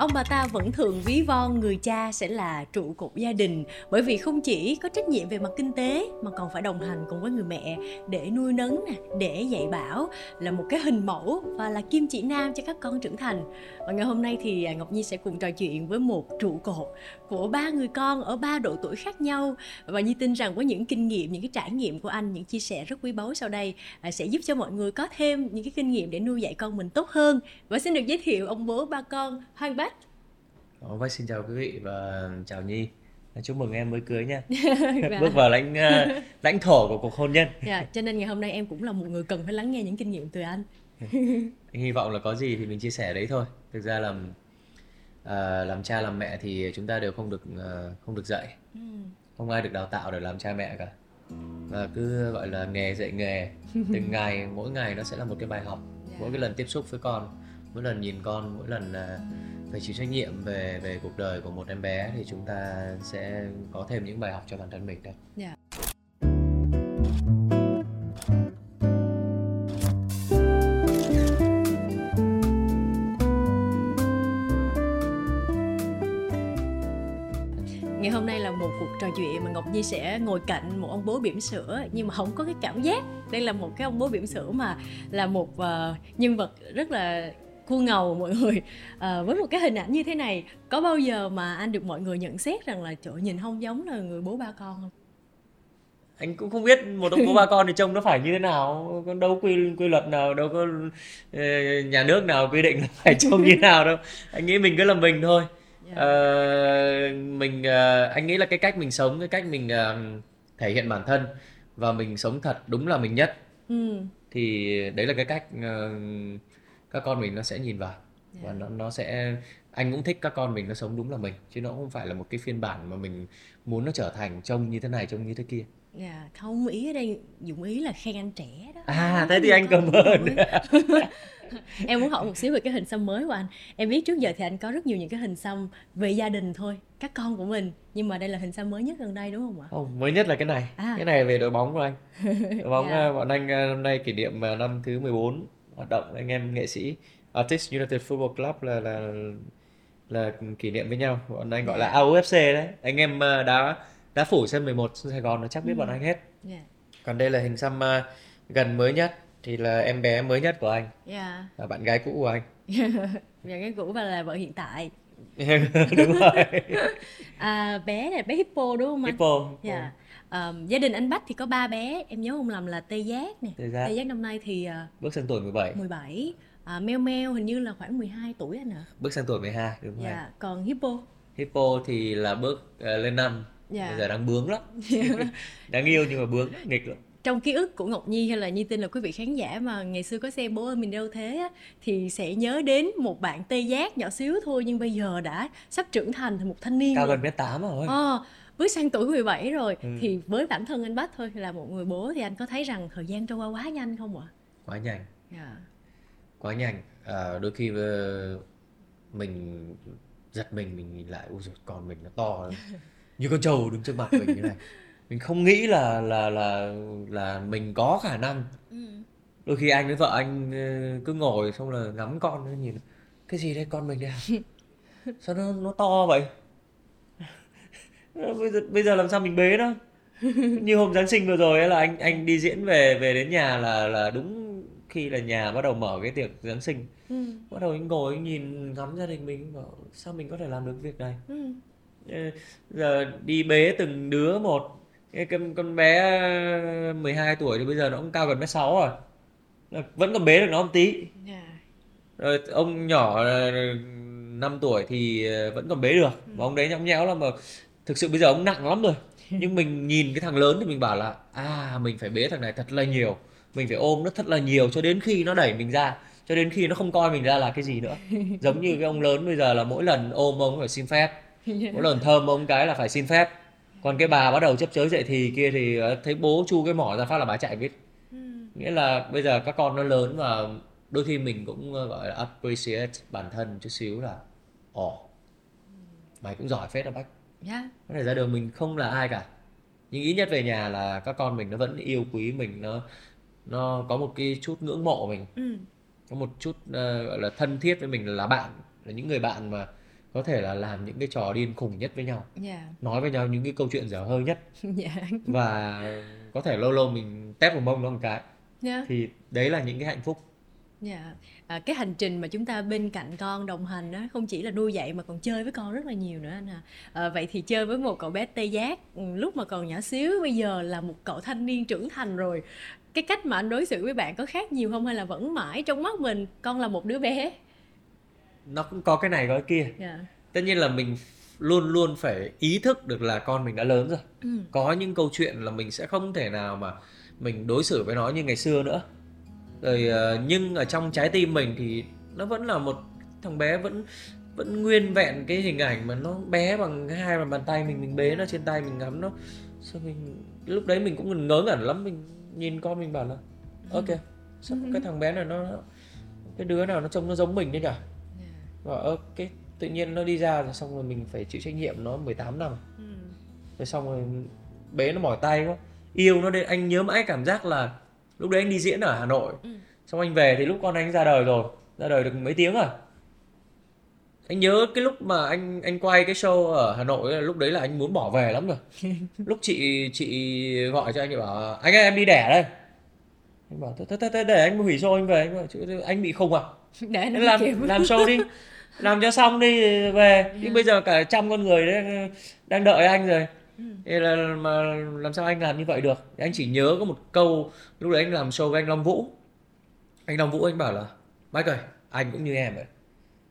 ông bà ta vẫn thường ví von người cha sẽ là trụ cột gia đình, bởi vì không chỉ có trách nhiệm về mặt kinh tế mà còn phải đồng hành cùng với người mẹ để nuôi nấng nè, để dạy bảo, là một cái hình mẫu và là kim chỉ nam cho các con trưởng thành. Và ngày hôm nay thì à, ngọc nhi sẽ cùng trò chuyện với một trụ cột của ba người con ở ba độ tuổi khác nhau. Và nhi tin rằng với những kinh nghiệm những cái trải nghiệm của anh những chia sẻ rất quý báu sau đây à, sẽ giúp cho mọi người có thêm những cái kinh nghiệm để nuôi dạy con mình tốt hơn. Và xin được giới thiệu ông bố ba con Hoàng Bách. Ồ, vâng, xin chào quý vị và chào Nhi. Chúc mừng em mới cưới nha bước vào lãnh uh, lãnh thổ của cuộc hôn nhân. Dạ, cho nên ngày hôm nay em cũng là một người cần phải lắng nghe những kinh nghiệm từ anh. Anh hy vọng là có gì thì mình chia sẻ đấy thôi. Thực ra là uh, làm cha làm mẹ thì chúng ta đều không được uh, không được dạy ừ. không ai được đào tạo để làm cha mẹ cả và cứ gọi là nghề dạy nghề từng ngày mỗi ngày nó sẽ là một cái bài học yeah. Dạ. mỗi cái lần tiếp xúc với con mỗi lần nhìn con mỗi lần uh, phải chịu trách nhiệm về về cuộc đời của một em bé thì chúng ta sẽ có thêm những bài học cho bản thân mình đấy. Yeah. Chuyện mà Ngọc Nhi sẽ ngồi cạnh một ông bố bỉm sữa. Nhưng mà không có cái cảm giác đây là một cái ông bố bỉm sữa mà là một uh, nhân vật rất là khu ngầu mọi người. À, với một cái hình ảnh như thế này có bao giờ mà anh được mọi người nhận xét rằng là chỗ nhìn không giống là người bố ba con không? Anh cũng không biết một ông bố ba con thì trông nó phải như thế nào. Có đâu quy quy luật nào đâu có uh, nhà nước nào quy định là phải trông như thế nào đâu. Anh nghĩ mình cứ làm mình thôi yeah. Dạ. uh, mình uh, anh nghĩ là cái cách mình sống cái cách mình uh, thể hiện bản thân và mình sống thật đúng là mình nhất ừ. thì đấy là cái cách uh, các con mình nó sẽ nhìn vào yeah. và dạ. nó nó sẽ anh cũng thích các con mình nó sống đúng là mình chứ nó không phải là một cái phiên bản mà mình muốn nó trở thành trông như thế này trông như thế kia Dạ, không ý ở đây dụng ý là khen anh trẻ đó. À, thế thì anh cảm ơn. em muốn hỏi một xíu về cái hình xăm mới của anh. Em biết trước giờ thì anh có rất nhiều những cái hình xăm về gia đình thôi, các con của mình. Nhưng mà đây là hình xăm mới nhất gần đây đúng không ạ? Không, mới nhất là cái này. À. Cái này về đội bóng của anh. Đội bóng yeah. Dạ. bọn anh năm nay kỷ niệm à, năm thứ 14 hoạt động anh em nghệ sĩ Artist United Football Club là là là kỷ niệm với nhau bọn anh gọi là dạ. AUFC đấy anh em đá đá phủ sân 11 Sài Gòn nó chắc biết ừ. bọn anh hết yeah. Dạ. còn đây là hình xăm gần mới nhất thì là em bé mới nhất của anh. Yeah. Dạ. và bạn gái cũ của anh. Bạn gái cũ và là vợ hiện tại. Đúng rồi. À, bé này bé hippo đúng không anh? Hippo yeah. Um, gia đình anh Bách thì có ba bé. Em nhớ không lầm là Tê Giác nè. Tê Giác, Tê Giác năm nay thì uh, bước sang tuổi 17 17 à, Meo Meo hình như là khoảng 12 tuổi anh ạ. Bước sang tuổi 12 đúng dạ. rồi còn Hippo? Hippo thì là bước uh, lên năm. Dạ. bây giờ đang bướng lắm. Đáng yêu nhưng mà bướng nghịch lắm trong ký ức của Ngọc Nhi hay là Nhi tin là quý vị khán giả mà ngày xưa có xem bố ơi mình đâu thế á, thì sẽ nhớ đến một bạn tê giác nhỏ xíu thôi nhưng bây giờ đã sắp trưởng thành thành một thanh niên cao gần mét tám rồi à, bước sang tuổi 17 rồi ừ. thì với bản thân anh Bách thôi là một người bố thì anh có thấy rằng thời gian trôi qua quá nhanh không ạ? Quá nhanh. Yeah. Dạ. Quá nhanh. À, đôi khi ờ, mình giật mình mình nhìn lại ôi giời con mình nó to như con trâu đứng trước mặt mình như này mình không nghĩ là là là là mình có khả năng ừ. đôi khi anh với vợ anh ờ, cứ ngồi xong là ngắm con nhìn cái gì đây con mình đây sao nó nó to vậy bây giờ bây giờ làm sao mình bế nó như hôm giáng sinh vừa rồi ấy là anh anh đi diễn về về đến nhà là là đúng khi là nhà bắt đầu mở cái tiệc giáng sinh ừ. bắt đầu anh ngồi anh nhìn ngắm gia đình mình bảo sao mình có thể làm được việc này ừ. giờ đi bế từng đứa một con, con bé 12 tuổi thì bây giờ nó cũng cao gần mét sáu rồi. Vẫn còn bế được nó một tí. Yeah. Dạ. rồi ông nhỏ 5 tuổi thì vẫn còn bế được. Ừ. mà ông đấy nhõng nhẽo lắm mà thực sự bây giờ ông nặng lắm rồi. Nhưng mình nhìn cái thằng lớn thì mình bảo là à mình phải bế thằng này thật là nhiều. Mình phải ôm nó thật là nhiều cho đến khi nó đẩy mình ra cho đến khi nó không coi mình ra là cái gì nữa. Giống như cái ông lớn bây giờ là mỗi lần ôm ông phải xin phép. Mỗi lần thơm ông cái là phải xin phép còn cái bà bắt đầu chấp chới dậy thì kia thì ờ, thấy bố chu cái mỏ ra phát là bà chạy biết ừ. nghĩa là bây giờ các con nó lớn và đôi khi mình cũng ờ, gọi là appreciate bản thân chút xíu là ồ mày cũng giỏi phết đó bách yeah. Có thể ra đường mình không là ai cả nhưng ít nhất về nhà là các con mình nó vẫn yêu quý mình nó nó có một cái chút ngưỡng mộ mình ừ. có một chút uh, gọi là thân thiết với mình là bạn là những người bạn mà có thể là làm những cái trò điên khùng nhất với nhau. Dạ. Nói với nhau những cái câu chuyện dở hơi nhất. Dạ. Và có thể lâu lâu mình tép vào mông nó một cái. Dạ. Thì đấy là những cái hạnh phúc. Dạ, à, cái hành trình mà chúng ta bên cạnh con đồng hành á không chỉ là nuôi dạy mà còn chơi với con rất là nhiều nữa anh à. à vậy thì chơi với một cậu bé tê giác ừ, lúc mà còn nhỏ xíu bây giờ là một cậu thanh niên trưởng thành rồi. Cái cách mà anh đối xử với bạn có khác nhiều không hay là vẫn mãi trong mắt mình? Con là một đứa bé nó cũng có cái này có cái kia. Dạ. Tất nhiên là mình luôn luôn phải ý thức được là con mình đã lớn rồi. Ừ. có những câu chuyện là mình sẽ không thể nào mà mình đối xử với nó như ngày xưa nữa. Rồi ờ, nhưng ở trong trái tim mình thì nó vẫn là một thằng bé vẫn vẫn nguyên vẹn cái hình ảnh mà nó bé bằng hai bàn bàn tay mình mình bế nó trên tay mình ngắm nó. Sao mình lúc đấy mình cũng ngớ ngẩn lắm mình nhìn con mình bảo là ok sao cái thằng bé này nó cái đứa nào nó trông nó giống mình đấy nhỉ. Và ơ cái tự nhiên nó đi ra rồi xong rồi mình phải chịu trách nhiệm nó 18 năm. Ừ. rồi xong rồi bế nó mỏi tay quá yêu nó đến anh nhớ mãi cảm giác là lúc đấy anh đi diễn ở Hà Nội. Ừ. xong anh về thì lúc con anh ra đời rồi ra đời được mấy tiếng rồi anh nhớ cái lúc mà anh anh quay cái show ở Hà Nội ấy, lúc đấy là anh muốn bỏ về lắm rồi. Lúc chị chị gọi cho anh thì bảo anh ơi em đi đẻ đây. Anh bảo thế thế thế để anh hủy show anh về. Anh bảo "Chứ anh bị khùng à để nó làm kịp làm show đi làm cho xong đi về nhưng Yeah. bây giờ cả trăm con người đấy đang đợi anh rồi Ừ. Thế là mà làm sao anh làm như vậy được Thì anh chỉ nhớ có một câu lúc đấy anh làm show với anh Long Vũ anh Long Vũ anh bảo là Mike ơi anh cũng như em vậy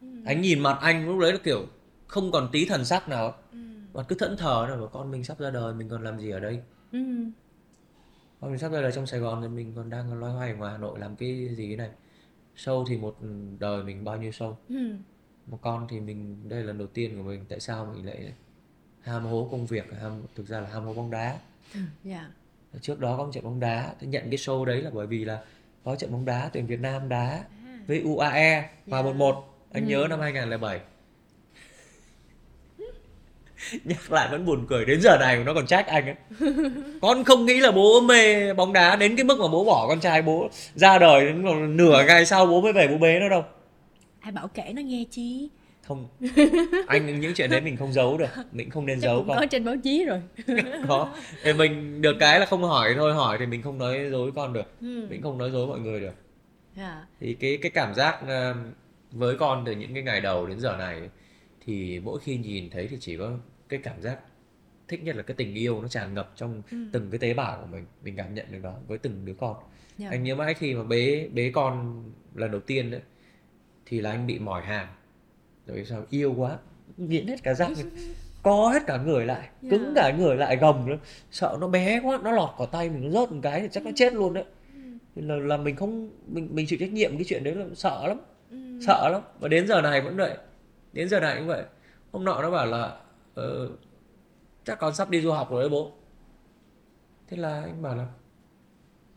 Ừ. anh nhìn mặt anh lúc đấy là kiểu không còn tí thần sắc nào Ừ. mặt cứ thẫn thờ bảo con mình sắp ra đời mình còn làm gì ở đây Ừ. con mình sắp ra đời trong Sài Gòn thì mình còn đang loay hoay ở ngoài Hà Nội làm cái gì thế này show thì một đời mình bao nhiêu show Ừ. một con thì mình đây là lần đầu tiên của mình tại sao mình lại ham hố công việc ham thực ra là ham hố bóng đá dạ trước đó có một trận bóng đá tôi nhận cái show đấy là bởi vì là có trận bóng đá tuyển Việt Nam đá với UAE hòa Dạ. 1-1 anh Ừ. nhớ năm 2007 nhắc lại vẫn buồn cười đến giờ này nó còn trách anh ấy. Con không nghĩ là bố mê bóng đá đến cái mức mà bố bỏ con trai bố ra đời nửa ngày sau bố mới về bố bế nó đâu. Ai bảo kể nó nghe chi. Không. Anh những chuyện đấy mình không giấu được. Mình không nên chắc giấu cũng con. có trên báo chí rồi. Có. Thì mình được cái là không hỏi thôi hỏi thì mình không nói dối con được. Ừ. mình không nói dối mọi người được. Dạ. Thì cái cái cảm giác ờ, với con từ những cái ngày đầu đến giờ này thì mỗi khi nhìn thấy thì chỉ có cái cảm giác thích nhất là cái tình yêu nó tràn ngập trong Ừ. từng cái tế bào của mình mình cảm nhận được đó với từng đứa con. Dạ. Anh nhớ mãi khi mà bế bế con lần đầu tiên đấy thì là anh bị mỏi hàm. Rồi sao yêu quá nghiện hết cả răng co hết cả người lại Dạ. cứng cả người lại gồng nữa. Sợ nó bé quá nó lọt vào tay mình nó rớt một cái thì chắc nó chết luôn đấy. Thì là, là mình không mình mình chịu trách nhiệm cái chuyện đấy là sợ lắm Ừ. sợ lắm. Và đến giờ này vẫn vậy đến giờ này cũng vậy. Hôm nọ nó bảo là ờ, chắc con sắp đi du học rồi đấy bố. Thế là anh bảo là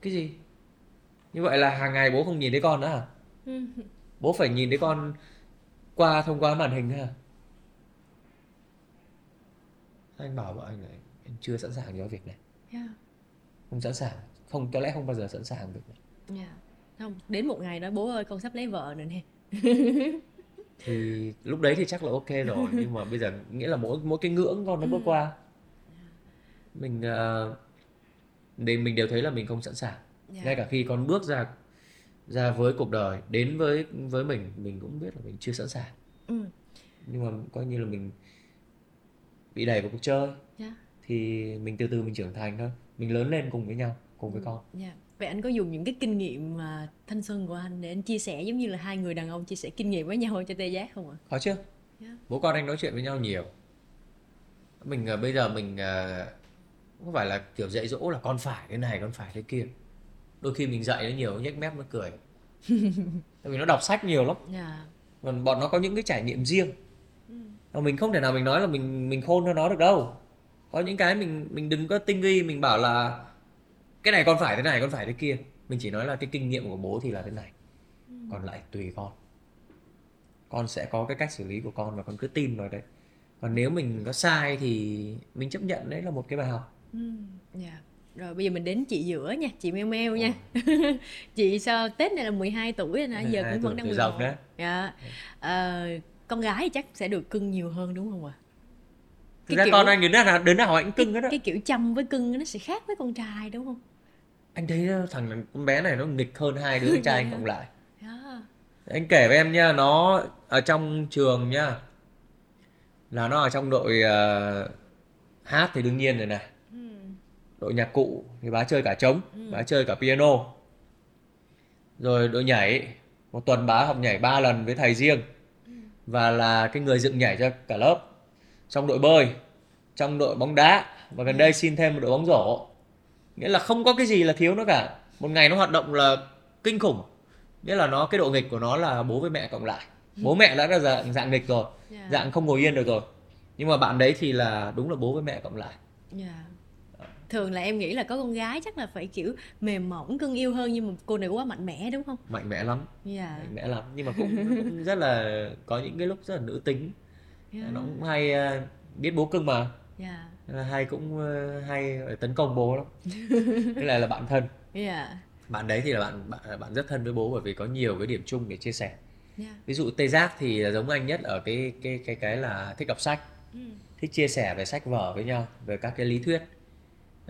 cái gì? Như vậy là hàng ngày bố không nhìn thấy con nữa à bố phải nhìn thấy con qua thông qua màn hình thôi à anh bảo vợ anh là anh chưa sẵn sàng cho việc này. Dạ không sẵn sàng. Không có lẽ không bao giờ sẵn sàng được. Dạ không đến một ngày đó bố ơi con sắp lấy vợ rồi nè thì lúc đấy thì chắc là ok rồi nhưng mà bây giờ nghĩa là mỗi mỗi cái ngưỡng con nó bước qua. Mình uh, để mình đều thấy là mình không sẵn sàng. Dạ. Ngay cả khi con bước ra ra với cuộc đời đến với với mình mình cũng biết là mình chưa sẵn sàng. Ừ. nhưng mà coi như là mình bị đẩy vào cuộc chơi. Dạ. Thì mình từ từ mình trưởng thành thôi. Mình lớn lên cùng với nhau cùng với Ừ. con. Dạ vậy anh có dùng những cái kinh nghiệm mà thanh xuân của anh để anh chia sẻ giống như là hai người đàn ông chia sẻ kinh nghiệm với nhau cho tê giác không ạ? Có chưa Dạ. bố con anh nói chuyện với nhau nhiều. Mình ờ, bây giờ mình ờ, không phải là kiểu dạy dỗ là con phải cái này con phải cái kia. Đôi khi mình dạy nó nhiều nhếch mép nó cười. Tại vì nó đọc sách nhiều lắm. Dạ còn bọn nó có những cái trải nghiệm riêng. Ừ. mà mình không thể nào mình nói là mình mình khôn hơn nó được đâu. Có những cái mình mình đừng có tinh vi mình bảo là cái này con phải thế này con phải thế kia mình chỉ nói là cái kinh nghiệm của bố thì là thế này còn lại tùy con con sẽ có cái cách xử lý của con và con cứ tin vào đấy còn nếu mình có sai thì mình chấp nhận đấy là một cái bài học Ừ, dạ. Rồi bây giờ mình đến chị giữa nha, chị Meo Meo nha. chị sao Tết này là 12 tuổi rồi nè, giờ 12 cũng vẫn đang 11. rồng đấy. Dạ. Ờ, con gái chắc sẽ được cưng nhiều hơn đúng không ạ Thực ra con anh đến nào đến nào anh cưng hết á cái kiểu chăm với cưng nó sẽ khác với con trai đúng không anh thấy thằng con bé này nó nghịch hơn hai đứa trai anh cộng lại yeah. Dạ. anh kể với em nha nó ở trong trường nha là nó ở trong đội uh, hát thì đương nhiên rồi này ừ. đội nhạc cụ thì bá chơi cả trống ừ. bá chơi cả piano rồi đội nhảy một tuần bá học nhảy 3 lần với thầy riêng ừ. và là cái người dựng nhảy cho cả lớp trong đội bơi trong đội bóng đá và gần đây xin thêm một đội bóng rổ nghĩa là không có cái gì là thiếu nó cả một ngày nó hoạt động là kinh khủng nghĩa là nó cái độ nghịch của nó là bố với mẹ cộng lại bố mẹ đã là dạng, dạng nghịch rồi yeah. Dạ. dạng không ngồi yên được rồi nhưng mà bạn đấy thì là đúng là bố với mẹ cộng lại yeah. Thường là em nghĩ là có con gái chắc là phải kiểu mềm mỏng cưng yêu hơn nhưng mà cô này quá mạnh mẽ đúng không mạnh mẽ lắm yeah. Mạnh mẽ lắm nhưng mà cũng, cũng rất là có những cái lúc rất là nữ tính yeah. nó cũng hay uh, biết bố cưng mà yeah. Hay cũng uh, hay tấn công bố lắm cái này là bạn thân yeah. bạn đấy thì là bạn bạn bạn rất thân với bố bởi vì có nhiều cái điểm chung để chia sẻ yeah. ví dụ tê giác thì giống anh nhất ở cái cái cái cái là thích đọc sách ừ. thích chia sẻ về sách vở với nhau về các cái lý thuyết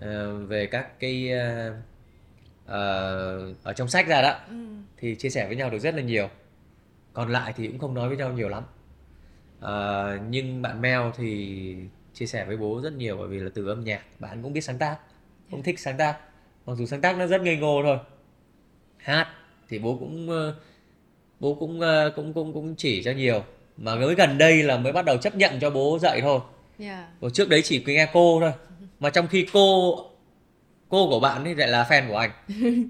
uh, về các cái uh, ở trong sách ra đó ừ. thì chia sẻ với nhau được rất là nhiều còn lại thì cũng không nói với nhau nhiều lắm uh, nhưng bạn Mel thì chia sẻ với bố rất nhiều bởi vì là từ âm nhạc bạn cũng biết sáng tác cũng dạ. thích sáng tác mặc dù sáng tác nó rất ngây ngô thôi hát thì bố cũng uh, bố cũng ờ, cũng cũng cũng chỉ cho nhiều mà mới gần đây là mới bắt đầu chấp nhận cho bố dạy thôi yeah. Dạ. trước đấy chỉ nghe cô thôi mà trong khi cô cô của bạn ấy lại là fan của anh yeah.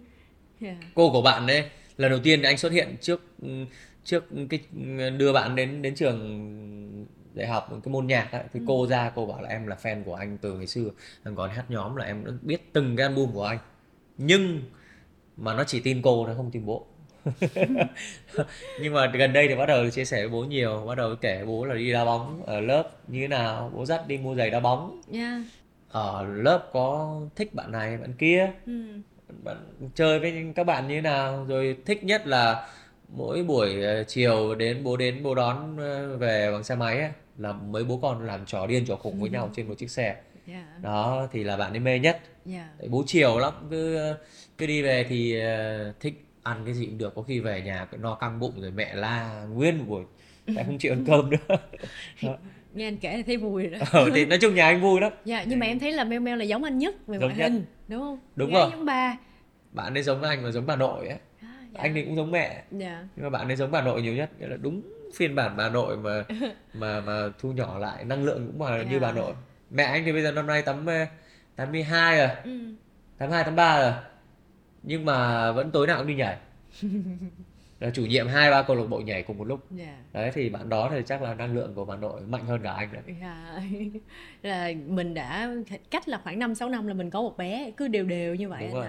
Dạ. cô của bạn ấy lần đầu tiên anh xuất hiện trước trước cái đưa bạn đến đến trường đại học cái môn nhạc ấy, thì ừ. cô ra cô bảo là em là fan của anh từ ngày xưa anh còn hát nhóm là em đã biết từng cái album của anh nhưng mà nó chỉ tin cô nó không tin bố nhưng mà gần đây thì bắt đầu chia sẻ với bố nhiều bắt đầu kể bố là đi đá bóng ở lớp như thế nào bố dắt đi mua giày đá bóng yeah. ở lớp có thích bạn này bạn kia ừ. bạn chơi với các bạn như thế nào rồi thích nhất là mỗi buổi ờ, chiều đến bố đến bố đón ờ, về bằng xe máy ấy, là mấy bố con làm trò điên trò khủng với nhau trên một chiếc xe. Yeah. đó thì là bạn ấy mê nhất. Yeah. bố chiều lắm cứ cứ đi về thì uh, thích ăn cái gì cũng được có khi về nhà no căng bụng rồi mẹ la nguyên một buổi tại không chịu ăn cơm nữa. Nghe anh kể thì thấy vui rồi đó. Ờ, thì nói chung nhà anh vui lắm. Dạ nhưng mà em thấy là meo meo là giống anh nhất về ngoại hình đúng không? Đúng rồi. giống ba. Bạn ấy giống anh và giống bà nội ấy. À, dạ. anh ấy cũng giống mẹ. Dạ. nhưng mà bạn ấy giống bà nội nhiều nhất nghĩa là đúng phiên bản bà nội mà mà mà thu nhỏ lại năng lượng cũng mà dạ. như bà nội mẹ anh thì bây giờ năm nay tám tám mươi hai rồi ừ. tám hai tám ba rồi nhưng mà vẫn tối nào cũng đi nhảy là chủ nhiệm hai ba câu lạc bộ nhảy cùng một lúc yeah. Dạ. đấy thì bạn đó thì chắc là năng lượng của bà nội mạnh hơn cả anh đấy yeah. là mình đã cách là khoảng 5 6 năm là mình có một bé cứ đều đều như vậy anh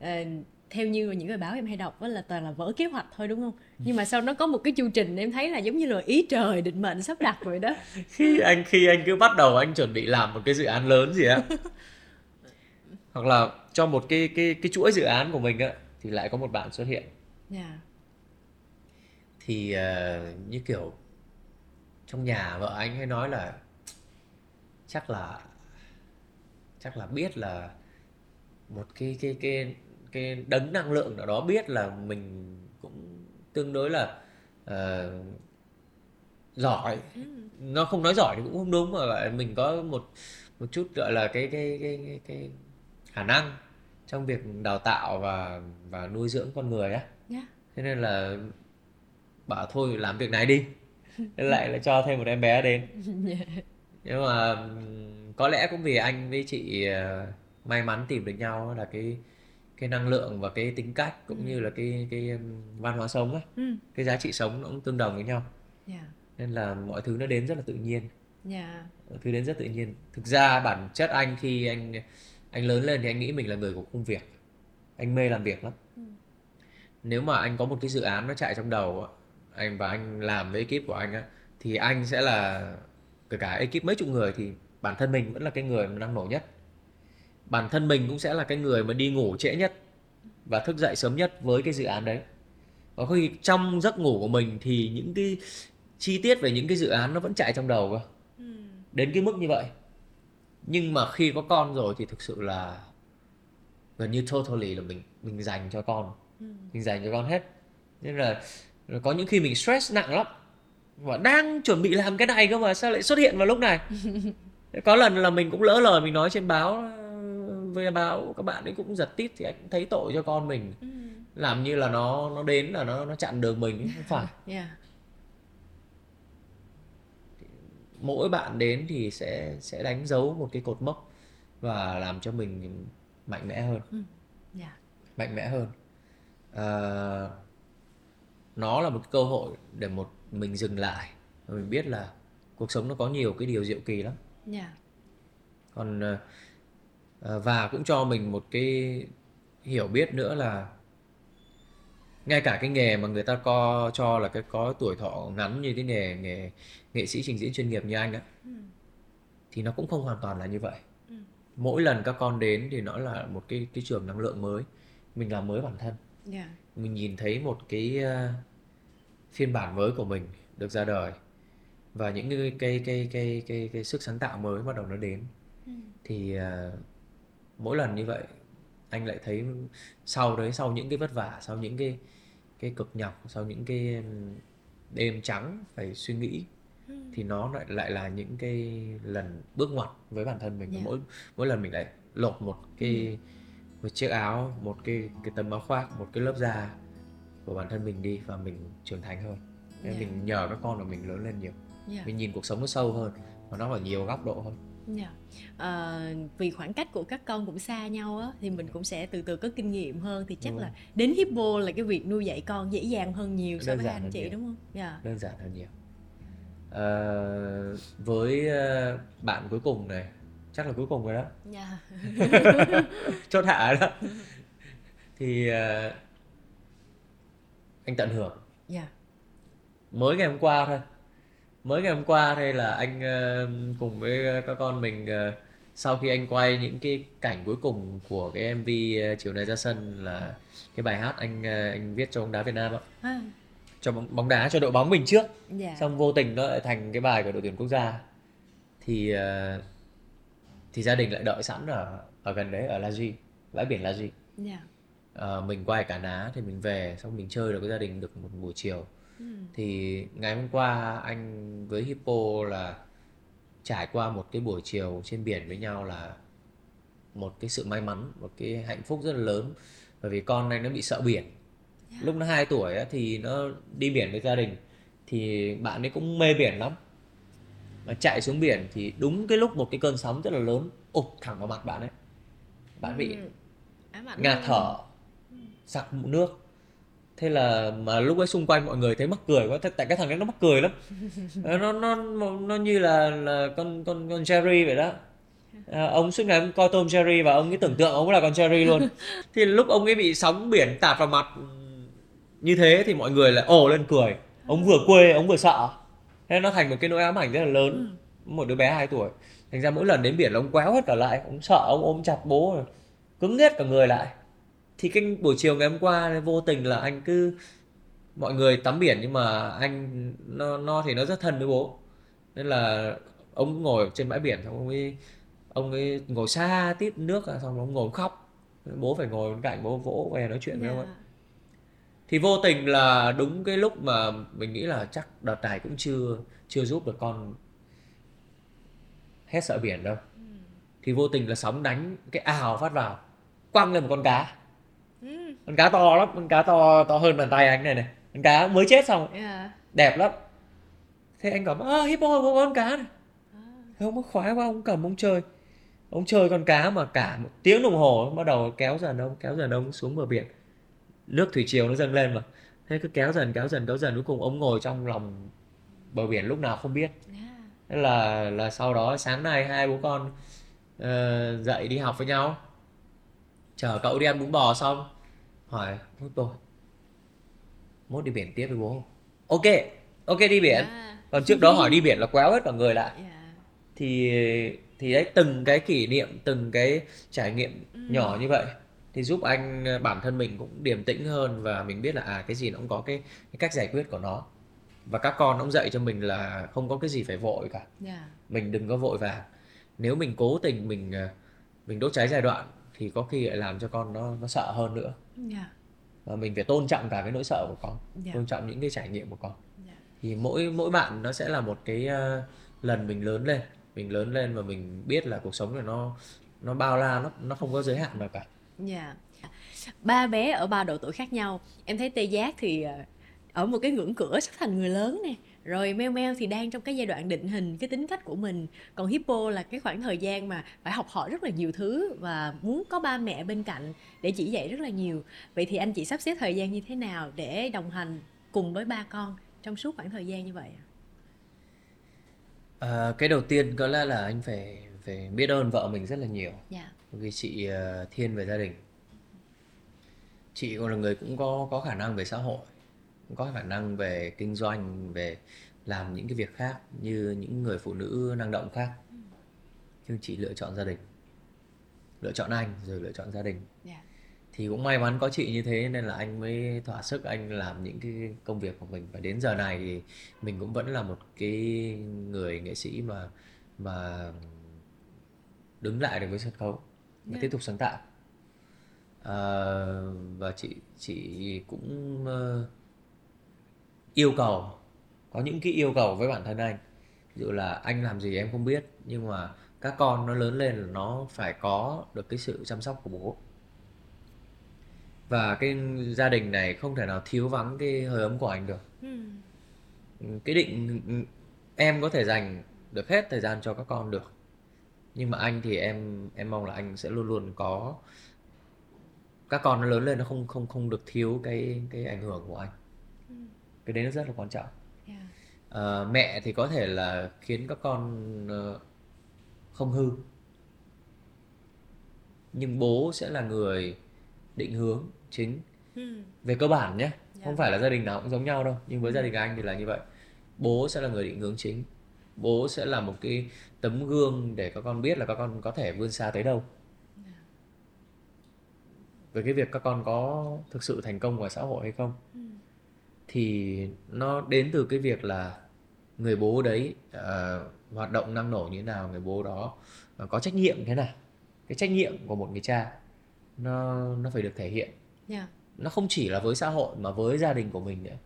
à, theo như những bài báo em hay đọc đó là toàn là vỡ kế hoạch thôi đúng không nhưng mà sau nó có một cái chu trình em thấy là giống như là ý trời định mệnh sắp đặt rồi đó khi anh khi anh cứ bắt đầu anh chuẩn bị làm một cái dự án lớn gì á hoặc là cho một cái cái cái chuỗi dự án của mình á thì lại có một bạn xuất hiện yeah. Dạ. thì uh, như kiểu trong nhà vợ anh hay nói là chắc là chắc là biết là một cái cái cái cái đấng năng lượng nào đó biết là mình cũng tương đối là uh, giỏi ừ. nó không nói giỏi thì cũng không đúng mà mình có một một chút gọi là cái cái cái cái, cái khả năng trong việc đào tạo và và nuôi dưỡng con người á yeah. Dạ. thế nên là bảo thôi làm việc này đi lại là cho thêm một em bé đến yeah. nhưng mà có lẽ cũng vì anh với chị ờ, may mắn tìm được nhau là cái cái năng lượng và cái tính cách cũng ừ. như là cái cái văn hóa sống á ừ. cái giá trị sống nó cũng tương đồng với nhau yeah. Dạ. nên là mọi thứ nó đến rất là tự nhiên yeah. Dạ. mọi thứ đến rất tự nhiên thực ra bản chất anh khi anh anh lớn lên thì anh nghĩ mình là người của công việc anh mê làm việc lắm ừ. nếu mà anh có một cái dự án nó chạy trong đầu anh và anh làm với ekip của anh á thì anh sẽ là kể cả ekip mấy chục người thì bản thân mình vẫn là cái người năng nổ nhất bản thân mình cũng sẽ là cái người mà đi ngủ trễ nhất và thức dậy sớm nhất với cái dự án đấy. Và khi trong giấc ngủ của mình thì những cái chi tiết về những cái dự án nó vẫn chạy trong đầu cơ. Ừ. đến cái mức như vậy. Nhưng mà khi có con rồi thì thực sự là gần như totally là mình mình dành cho con. Ừ. mình dành cho con hết. Nên là có những khi mình stress nặng lắm. Và đang chuẩn bị làm cái này cơ mà sao lại xuất hiện vào lúc này? Có lần là mình cũng lỡ lời mình nói trên báo với báo các bạn ấy cũng giật tít thì anh cũng thấy tội cho con mình Ừ. làm như là nó nó đến là nó nó chặn đường mình không phải Yeah. mỗi bạn đến thì sẽ sẽ đánh dấu một cái cột mốc và làm cho mình mạnh mẽ hơn Ừ. Yeah. mạnh mẽ hơn à, nó là một cái cơ hội để một mình dừng lại và mình biết là cuộc sống nó có nhiều cái điều diệu kỳ lắm Yeah. còn ờ, và cũng cho mình một cái hiểu biết nữa là ngay cả cái nghề mà người ta co cho là cái có tuổi thọ ngắn như cái nghề nghề nghệ sĩ trình diễn chuyên nghiệp như anh á Ừ. thì nó cũng không hoàn toàn là như vậy Ừ. mỗi lần các con đến thì nó là một cái cái trường năng lượng mới mình làm mới bản thân Yeah. mình nhìn thấy một cái ờ, phiên bản mới của mình được ra đời và những cái cái cái cái cái, cái sức sáng tạo mới bắt đầu nó đến Ừ. thì ờ, mỗi lần như vậy anh lại thấy sau đấy sau những cái vất vả sau những cái cái cực nhọc sau những cái đêm trắng phải suy nghĩ Ừ. thì nó lại lại là những cái lần bước ngoặt với bản thân mình Dạ. mỗi mỗi lần mình lại lột một cái một chiếc áo một cái cái tấm áo khoác một cái lớp da của bản thân mình đi và mình trưởng thành hơn nên Dạ. mình nhờ các con của mình lớn lên nhiều Yeah. mình nhìn cuộc sống nó sâu hơn và nó ở nhiều góc độ hơn Dạ. Ờ, vì khoảng cách của các con cũng xa nhau á thì mình cũng sẽ từ từ có kinh nghiệm hơn thì chắc Đúng là đến Hippo là cái việc nuôi dạy con dễ dàng hơn nhiều so Đơn với giản anh chị nhiều. đúng không? Dạ. đơn giản hơn nhiều Ờ, với ờ, bạn cuối cùng này chắc là cuối cùng rồi đó Dạ. chốt hạ đó thì anh tận hưởng Dạ. mới ngày hôm qua thôi mới ngày hôm qua thôi là anh ờ, cùng với các con mình ờ, sau khi anh quay những cái cảnh cuối cùng của cái MV ờ, chiều nay ra sân là cái bài hát anh anh viết cho bóng đá Việt Nam á À, cho bóng, bóng đá cho đội bóng mình trước. Dạ. xong vô tình nó lại thành cái bài của đội tuyển quốc gia. Thì thì gia đình lại đợi sẵn ở ở gần đấy ở La Duy bãi biển La Duy. Dạ. Ờ, mình qua Hải Cả Ná thì mình về xong mình chơi được với gia đình được một buổi chiều Ừ. thì ngày hôm qua anh với Hippo là trải qua một cái buổi chiều trên biển với nhau là một cái sự may mắn một cái hạnh phúc rất là lớn. Bởi vì con anh nó bị sợ biển. Lúc nó 2 tuổi á, thì nó đi biển với gia đình thì bạn ấy cũng mê biển lắm. Mà chạy xuống biển thì đúng cái lúc một cái cơn sóng rất là lớn ụp thẳng vào mặt bạn ấy. Bạn bị Ừ. Ngạt thở sặc mụn nước thế là mà lúc ấy xung quanh mọi người thấy mắc cười quá tại cái thằng đấy nó mắc cười lắm. Nó nó nó như là là con con con Jerry vậy đó. À, ông suốt ngày ông coi Tom Jerry và ông ấy tưởng tượng ông là con Jerry luôn. Thì lúc ông ấy bị sóng biển tạt vào mặt như thế thì mọi người lại ồ lên cười. Ông vừa quê ông vừa sợ. Thế nó thành một cái nỗi ám ảnh rất là lớn. Một đứa bé 2 tuổi. Thành ra mỗi lần đến biển là ông quéo hết cả lại. Ông sợ ông ôm chặt bố. Rồi cứng hết cả người lại thì cái buổi chiều ngày hôm qua vô tình là anh cứ mọi người tắm biển nhưng mà anh nó nó thì nó rất thân với bố. Nên là ông ngồi trên bãi biển xong ông ấy ông ấy ngồi xa tít nước xong ông ngồi khóc. Bố phải ngồi bên cạnh bố vỗ về nói chuyện với ông ấy. Dạ. thì vô tình là đúng cái lúc mà mình nghĩ là chắc đợt này cũng chưa chưa giúp được con hết sợ biển đâu. Thì vô tình là sóng đánh cái ào phát vào quăng lên một con cá Ừ. con cá to lắm con cá to to hơn bàn tay anh này này. Con cá mới chết xong. Dạ. đẹp lắm. Thế anh bảo ơ hippo có con cá này. À. thế ông có khoái quá ông cầm ông chơi. Ông chơi con cá mà cả một tiếng đồng hồ bắt đầu kéo dần ông kéo dần ông xuống bờ biển. Nước thủy triều nó dâng lên mà. Thế cứ kéo dần kéo dần kéo dần cuối cùng ông ngồi trong lòng bờ biển lúc nào không biết. Dạ. thế là là sau đó sáng nay hai bố con ờ, dậy đi học với nhau chở cậu đi ăn bún bò xong. Hỏi mốt tôi mốt đi biển tiếp với bố. Ok ok đi biển. Dạ. còn trước đó hỏi đi biển là quéo hết cả người lại. Dạ. thì thì đấy từng cái kỷ niệm từng cái trải nghiệm nhỏ như vậy thì giúp anh ờ, bản thân mình cũng điềm tĩnh hơn và mình biết là à cái gì nó cũng có cái, cái cách giải quyết của nó. Và các con cũng dạy cho mình là không có cái gì phải vội cả. Dạ. Mình đừng có vội vàng. Nếu mình cố tình mình ờ, mình đốt cháy giai đoạn thì có khi lại làm cho con nó nó sợ hơn nữa dạ và mình phải tôn trọng cả cái nỗi sợ của con Dạ. tôn trọng những cái trải nghiệm của con dạ thì mỗi mỗi bạn nó sẽ là một cái ờ, lần mình lớn lên mình lớn lên và mình biết là cuộc sống này nó nó bao la nó nó không có giới hạn nào cả Dạ. Ba bé ở ba độ tuổi khác nhau. Em thấy Tê Giác thì ờ, ở một cái ngưỡng cửa sắp thành người lớn nè. Rồi Meo Meo thì đang trong cái giai đoạn định hình cái tính cách của mình. Còn Hippo là cái khoảng thời gian mà phải học hỏi rất là nhiều thứ và muốn có ba mẹ bên cạnh để chỉ dạy rất là nhiều. Vậy thì anh chị sắp xếp thời gian như thế nào để đồng hành cùng với ba con trong suốt khoảng thời gian như vậy? Ờ, cái đầu tiên có lẽ là anh phải phải biết ơn vợ mình rất là nhiều Dạ. bởi vì chị ờ, thiên về gia đình chị còn là người cũng có có khả năng về xã hội cũng có khả năng về kinh doanh về làm những cái việc khác như những người phụ nữ năng động khác. Nhưng chị lựa chọn gia đình. Lựa chọn anh rồi lựa chọn gia đình. Dạ. thì cũng may mắn có chị như thế nên là anh mới thỏa sức anh làm những cái công việc của mình. Và đến giờ này thì mình cũng vẫn là một cái người nghệ sĩ mà mà đứng lại được với sân khấu và Dạ. tiếp tục sáng tạo. Ờ, và chị chị cũng ờ, yêu cầu có những cái yêu cầu với bản thân anh. Ví dụ là anh làm gì em không biết nhưng mà các con nó lớn lên là nó phải có được cái sự chăm sóc của bố. Và cái gia đình này không thể nào thiếu vắng cái hơi ấm của anh được. Ừ. cái định em có thể dành được hết thời gian cho các con được nhưng mà anh thì em em mong là anh sẽ luôn luôn có. Các con nó lớn lên nó không không không được thiếu cái cái ảnh hưởng của anh cái đấy nó rất là quan trọng. Dạ. Ờ, mẹ thì có thể là khiến các con ờ, không hư. Nhưng bố sẽ là người định hướng chính. Ừ. về cơ bản nhé Dạ. không phải là gia đình nào cũng giống nhau đâu nhưng với gia đình anh thì là như vậy. Bố sẽ là người định hướng chính. Bố sẽ là một cái tấm gương để các con biết là các con có thể vươn xa tới đâu. Về cái việc các con có thực sự thành công ngoài xã hội hay không thì nó đến từ cái việc là người bố đấy ờ, hoạt động năng nổ như thế nào người bố đó ờ, có trách nhiệm thế nào? Cái trách nhiệm của một người cha nó nó phải được thể hiện. Dạ. nó không chỉ là với xã hội mà với gia đình của mình nữa.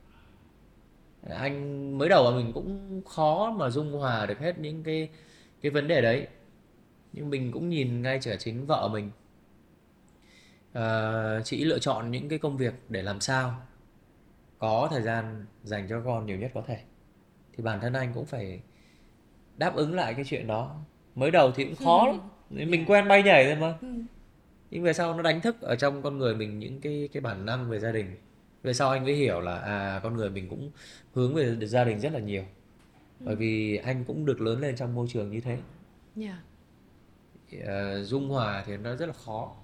Anh mới đầu là mình cũng khó mà dung hòa được hết những cái cái vấn đề đấy. Nhưng mình cũng nhìn ngay trở chính vợ mình. Ờ, chị lựa chọn những cái công việc để làm sao có thời gian dành cho con nhiều nhất có thể thì bản thân anh cũng phải đáp ứng lại cái chuyện đó. Mới đầu thì cũng khó lắm mình quen bay nhảy thôi mà. Nhưng về sau nó đánh thức ở trong con người mình những cái cái bản năng về gia đình. Về sau anh mới hiểu là à con người mình cũng hướng về gia đình rất là nhiều. Bởi vì anh cũng được lớn lên trong môi trường như thế. Dạ. Ờ, dung hòa thì nó rất là khó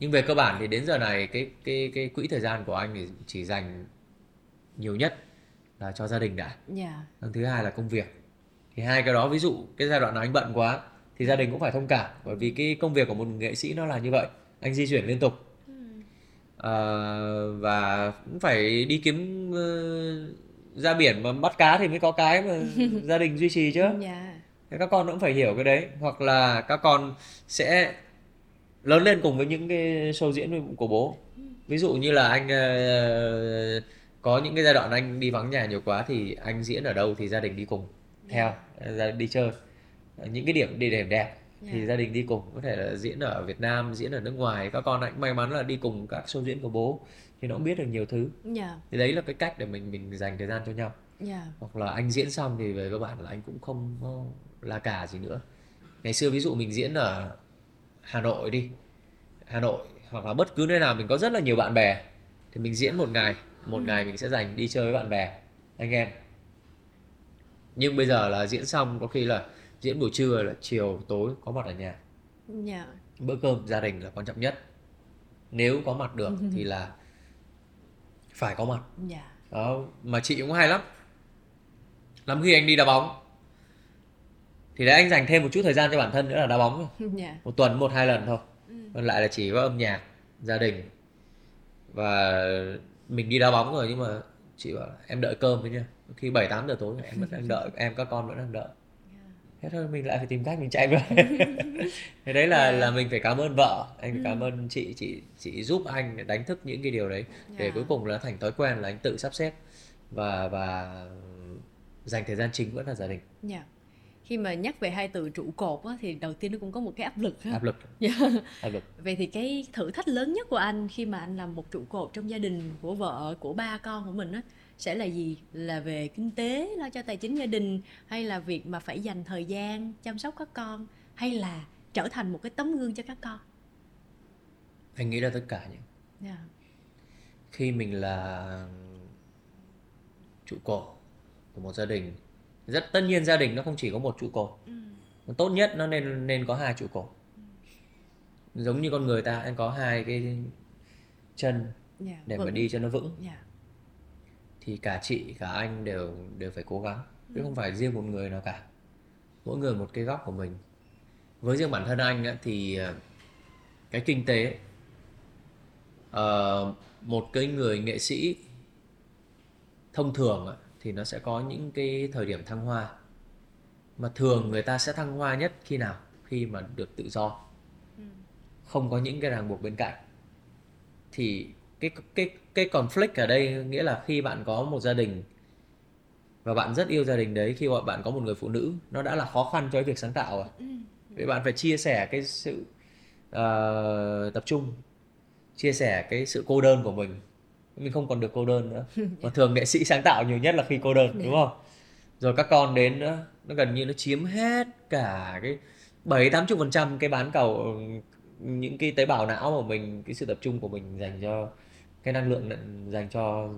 nhưng về cơ bản thì đến giờ này cái cái cái quỹ thời gian của anh thì chỉ dành nhiều nhất là cho gia đình đã Dạ. Lần thứ hai là công việc. Thì hai cái đó ví dụ cái giai đoạn nào anh bận quá thì gia đình cũng phải thông cảm bởi vì cái công việc của một nghệ sĩ nó là như vậy. Anh di chuyển liên tục. Ờ, và cũng phải đi kiếm ờ, ra biển mà bắt cá thì mới có cái mà gia đình duy trì chứ. Dạ. Thế các con cũng phải hiểu cái đấy hoặc là các con sẽ lớn lên cùng với những cái show diễn của bố. Ví dụ như là anh ờ, có những cái giai đoạn anh đi vắng nhà nhiều quá thì anh diễn ở đâu thì gia đình đi cùng theo ra đi chơi những cái điểm địa điểm đẹp thì Dạ. gia đình đi cùng có thể là diễn ở Việt Nam diễn ở nước ngoài các con anh may mắn là đi cùng các show diễn của bố thì nó cũng biết được nhiều thứ Dạ. thì đấy là cái cách để mình mình dành thời gian cho nhau Dạ. hoặc là anh diễn xong thì về cơ bản là anh cũng không là cả gì nữa ngày xưa ví dụ mình diễn ở Hà Nội đi. Hà Nội hoặc là bất cứ nơi nào mình có rất là nhiều bạn bè thì mình diễn một ngày một ngày mình sẽ dành đi chơi với bạn bè anh em. Nhưng bây giờ là diễn xong có khi là diễn buổi trưa là chiều tối có mặt ở nhà. Dạ. bữa cơm gia đình là quan trọng nhất. Nếu có mặt được thì là phải có mặt. Dạ. đó mà chị cũng hay lắm. Lắm khi anh đi đá bóng thì đấy anh dành thêm một chút thời gian cho bản thân nữa là đá bóng thôi. Dạ. một tuần một hai lần thôi còn lại là chỉ có âm nhạc gia đình và mình đi đá bóng rồi nhưng mà chị bảo là em đợi cơm với nha khi bảy tám giờ tối em vẫn đang đợi em các con vẫn đang đợi thế thôi mình lại phải tìm cách mình chạy về thế đấy là Dạ. là mình phải cảm ơn vợ anh phải cảm Ừ. ơn chị chị chị giúp anh đánh thức những cái điều đấy để Dạ. cuối cùng là thành thói quen là anh tự sắp xếp và và dành thời gian chính vẫn là gia đình Dạ. Khi mà nhắc về hai từ trụ cột á, thì đầu tiên nó cũng có một cái áp lực áp lực Dạ. áp lực Vậy thì cái thử thách lớn nhất của anh khi mà anh làm một trụ cột trong gia đình của vợ, của ba con của mình á sẽ là gì? Là về kinh tế, lo cho tài chính gia đình hay là việc mà phải dành thời gian chăm sóc các con hay là trở thành một cái tấm gương cho các con? anh nghĩ là tất cả những Dạ. khi mình là trụ cột của một gia đình rất tất nhiên gia đình nó không chỉ có một trụ cột Ừ. tốt nhất nó nên nên có hai trụ cột giống như con người ta anh có hai cái chân Dạ. để mà vững. đi cho nó vững Dạ. thì cả chị cả anh đều đều phải cố gắng chứ không phải riêng một người nào cả mỗi người một cái góc của mình với riêng bản thân anh á, thì ờ, cái kinh tế ờ, một cái người nghệ sĩ thông thường á, thì nó sẽ có những cái thời điểm thăng hoa. Mà thường người ta sẽ thăng hoa nhất khi nào? Khi mà được tự do. Không có những cái ràng buộc bên cạnh. Thì cái cái cái conflict ở đây nghĩa là khi bạn có một gia đình và bạn rất yêu gia đình đấy khi bạn có một người phụ nữ nó đã là khó khăn cho cái việc sáng tạo rồi. Vậy bạn phải chia sẻ cái sự ờ, tập trung chia sẻ cái sự cô đơn của mình mình không còn được cô đơn nữa. Và thường nghệ sĩ sáng tạo nhiều nhất là khi cô đơn đúng không? Rồi các con đến nữa nó gần như nó chiếm hết cả cái bảy tám chục phần trăm cái bán cầu những cái tế bào não của mình cái sự tập trung của mình dành cho cái năng lượng dành cho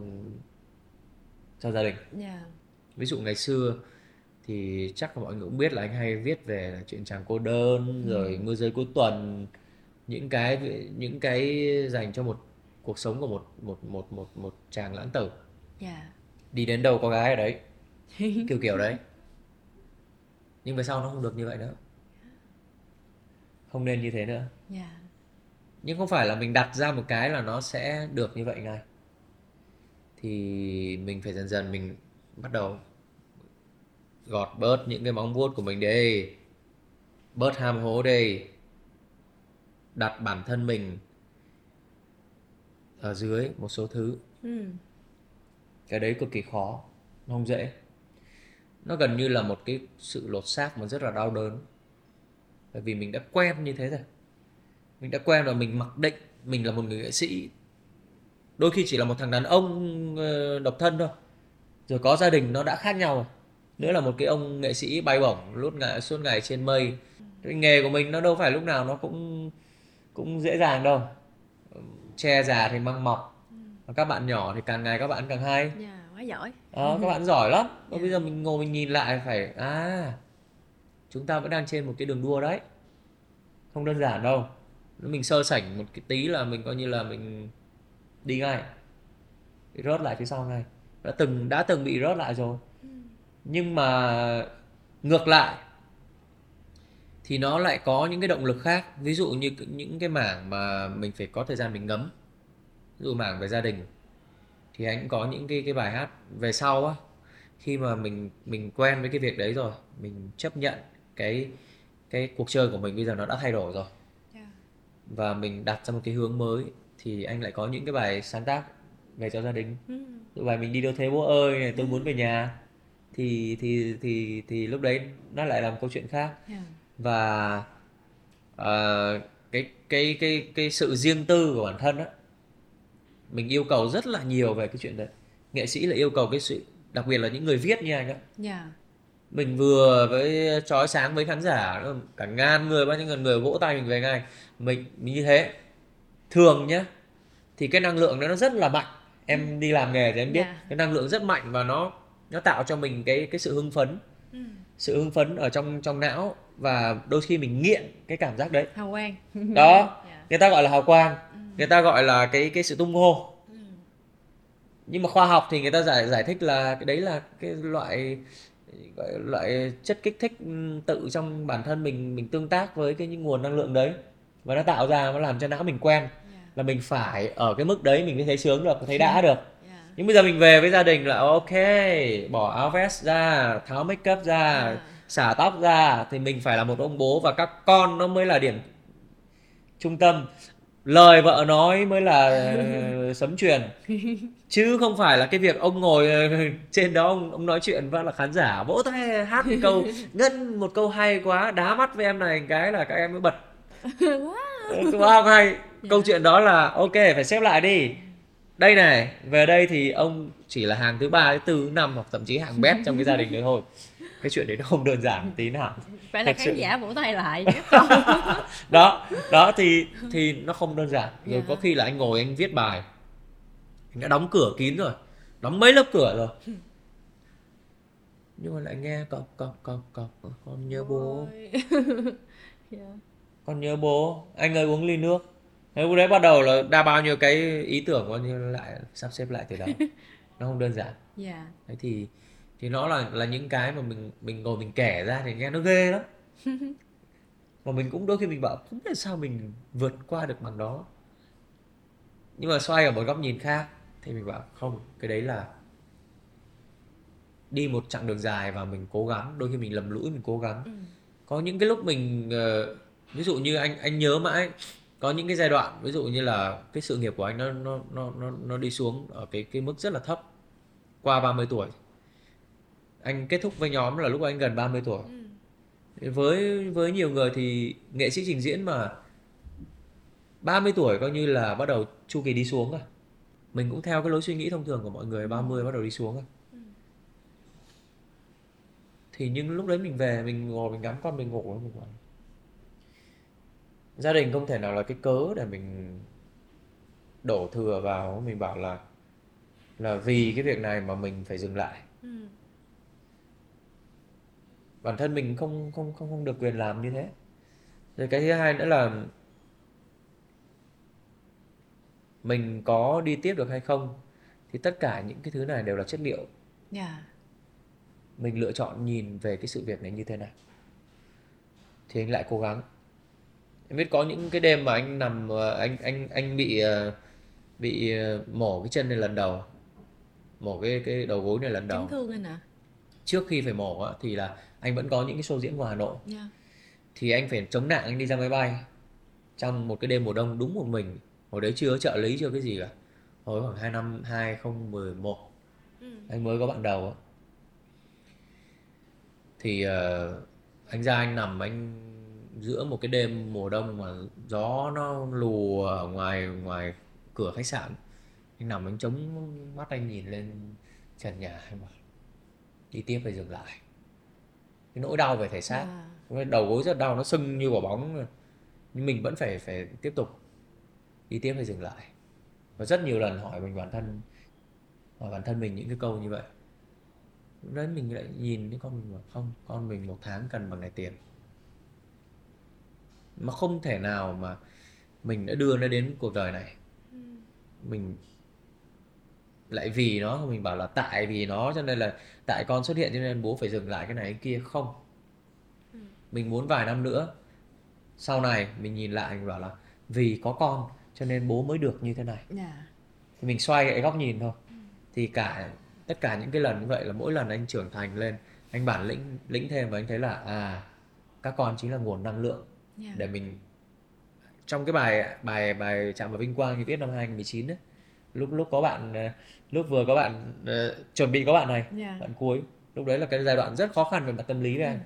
cho gia đình. Dạ. ví dụ ngày xưa thì chắc là mọi người cũng biết là anh hay viết về chuyện chàng cô đơn rồi mưa rơi cuối tuần những cái những cái dành cho một cuộc sống của một một một một một chàng lãng tử. Dạ. đi đến đâu có gái ở đấy. Kiểu kiểu đấy. Nhưng về sau nó không được như vậy nữa. Không nên như thế nữa. Dạ. nhưng không phải là mình đặt ra một cái là nó sẽ được như vậy ngay. Thì mình phải dần dần mình bắt đầu gọt bớt những cái móng vuốt của mình đi. Bớt ham hố đi. Đặt bản thân mình ở dưới một số thứ. Ừ. cái đấy cực kỳ khó nó không dễ. Nó gần như là một cái sự lột xác mà rất là đau đớn. Bởi vì mình đã quen như thế rồi. Mình đã quen và mình mặc định mình là một người nghệ sĩ. Đôi khi chỉ là một thằng đàn ông ờ, độc thân thôi. Rồi có gia đình nó đã khác nhau rồi. Nữa là một cái ông nghệ sĩ bay bổng lúc ngày suốt ngày trên mây. Cái nghề của mình nó đâu phải lúc nào nó cũng cũng dễ dàng đâu che già thì măng mọc. Và các bạn nhỏ thì càng ngày các bạn càng hay. Dạ, quá giỏi. đó, các bạn giỏi lắm. Và Dạ. bây giờ mình ngồi mình nhìn lại phải à chúng ta vẫn đang trên một cái đường đua đấy. Không đơn giản đâu. Nếu mình sơ sảnh một cái tí là mình coi như là mình đi ngay. Bị rớt lại phía sau ngay. Đã từng đã từng bị rớt lại rồi. Nhưng mà ngược lại thì nó lại có những cái động lực khác. Ví dụ như những cái mảng mà mình phải có thời gian mình ngấm. Ví dụ mảng về gia đình. Thì anh cũng có những cái cái bài hát về sau á. Khi mà mình mình quen với cái việc đấy rồi mình chấp nhận cái cái cuộc chơi của mình bây giờ nó đã thay đổi rồi. Dạ. và mình đặt ra một cái hướng mới thì anh lại có những cái bài sáng tác về cho gia đình. Ừ. Bài mình đi đâu thế bố ơi này tôi muốn về nhà. Thì thì thì thì lúc đấy nó lại là một câu chuyện khác. Dạ. Và ờ, cái cái cái cái sự riêng tư của bản thân á mình yêu cầu rất là nhiều về cái chuyện đấy. Nghệ sĩ là yêu cầu cái sự đặc biệt là những người viết như anh á. Dạ. mình vừa với chói sáng với khán giả cả ngàn người bao nhiêu ngàn người vỗ tay mình về ngay. Mình, mình như thế. Thường nhá thì cái năng lượng đó nó rất là mạnh. Em đi làm nghề thì em biết Dạ. cái năng lượng rất mạnh và nó nó tạo cho mình cái cái sự hưng phấn. Ừ. sự hưng phấn ở trong trong não và đôi khi mình nghiện cái cảm giác đấy Hào quang. đó Dạ. người ta gọi là hào quang người ta gọi là cái cái sự tung hô Ừ. nhưng mà khoa học thì người ta giải giải thích là cái đấy là cái loại gọi loại chất kích thích ừm, tự trong bản thân mình mình tương tác với cái những nguồn năng lượng đấy và nó tạo ra nó làm cho não mình quen Dạ. là mình phải ở cái mức đấy mình mới thấy sướng được thấy đã được Dạ. nhưng bây giờ mình về với gia đình là ok bỏ áo vest ra tháo make up ra à. Xả tóc ra thì mình phải là một ông bố và các con nó mới là điểm trung tâm. Lời vợ nói mới là sấm truyền chứ không phải là cái việc ông ngồi trên đó ông, ông nói chuyện và là khán giả vỗ tay hát một câu ngân một câu hay quá đá mắt với em này cái là các em mới bật. Wow, wow hay. Yeah. câu chuyện đó là ok phải xếp lại đi. Đây này về đây thì ông chỉ là hàng thứ ba thứ tư năm hoặc thậm chí hàng bét trong cái gia đình đấy thôi cái chuyện đấy nó không đơn giản tí nào phải là khán sự... giả vỗ tay lại đó đó thì thì nó không đơn giản rồi yeah. Dạ. có khi là anh ngồi anh viết bài anh đã đóng cửa kín rồi đóng mấy lớp cửa rồi nhưng mà lại nghe cọc cọc cọc cọc con nhớ bố yeah. Dạ. con nhớ bố anh ơi uống ly nước Thế lúc đấy bắt đầu là đa bao nhiêu cái ý tưởng coi như lại sắp xếp lại từ đó nó không đơn giản yeah. Dạ. đấy thì thì nó là là những cái mà mình mình ngồi mình kể ra thì nghe nó ghê lắm mà mình cũng đôi khi mình bảo không biết sao mình vượt qua được bằng đó. Nhưng mà xoay ở một góc nhìn khác thì mình bảo không cái đấy là đi một chặng đường dài và mình cố gắng. Đôi khi mình lầm lũi mình cố gắng. Ừ. có những cái lúc mình uh, ví dụ như anh anh nhớ mãi có những cái giai đoạn ví dụ như là cái sự nghiệp của anh nó nó nó nó, nó đi xuống ở cái cái mức rất là thấp qua 30 tuổi anh kết thúc với nhóm là lúc anh gần 30 tuổi ừ. với với nhiều người thì nghệ sĩ trình diễn mà 30 tuổi coi như là bắt đầu chu kỳ đi xuống rồi mình cũng theo cái lối suy nghĩ thông thường của mọi người 30 bắt đầu đi xuống rồi ừ. thì nhưng lúc đấy mình về mình ngồi mình ngắm con mình ngủ mình bảo gia đình không thể nào là cái cớ để mình đổ thừa vào mình bảo là là vì cái việc này mà mình phải dừng lại ừ. Bản thân mình không không không không được quyền làm như thế. Rồi cái thứ hai nữa là mình có đi tiếp được hay không thì tất cả những cái thứ này đều là chất liệu. Yeah. Dạ. mình lựa chọn nhìn về cái sự việc này như thế nào. Thì anh lại cố gắng. Em biết có những cái đêm mà anh nằm ờ, anh anh anh bị ờ, bị ờ, mổ cái chân này lần đầu mổ cái cái đầu gối này lần đầu. Chấn thương anh à trước khi phải mổ thì là anh vẫn có những cái show diễn ngoài Hà Nội yeah. Dạ. thì anh phải chống nạn anh đi ra máy bay trong một cái đêm mùa đông đúng một mình hồi đấy chưa trợ lý chưa cái gì cả hồi khoảng hai năm 2011 ừ. anh mới có bạn đầu thì uh, anh ra anh nằm anh giữa một cái đêm mùa đông mà gió nó lù ở ngoài ngoài cửa khách sạn anh nằm anh chống mắt anh nhìn lên trần nhà anh bảo đi tiếp phải dừng lại. Cái nỗi đau về thể xác. À. đầu gối rất đau nó sưng như quả bóng nhưng mình vẫn phải phải tiếp tục đi tiếp hay dừng lại. Và rất nhiều lần hỏi mình bản thân hỏi bản thân mình những cái câu như vậy. Đấy mình lại nhìn cái con mình bảo không con mình một tháng cần bằng này tiền. Mà không thể nào mà mình đã đưa nó đến cuộc đời này. Ừ. mình lại vì nó mình bảo là tại vì nó cho nên là tại con xuất hiện cho nên bố phải dừng lại cái này cái kia không ừ. mình muốn vài năm nữa sau này mình nhìn lại mình bảo là vì có con cho nên bố mới được như thế này yeah. Dạ. thì mình xoay cái góc nhìn thôi ừ. thì cả tất cả những cái lần như vậy là mỗi lần anh trưởng thành lên anh bản lĩnh lĩnh thêm và anh thấy là à các con chính là nguồn năng lượng yeah. để mình trong cái bài bài bài chạm vào vinh quang thì viết năm 2019 đấy lúc lúc có bạn ờ, lúc vừa có bạn uh, chuẩn bị có bạn này yeah. bạn cuối lúc đấy là cái giai đoạn rất khó khăn về mặt tâm lý anh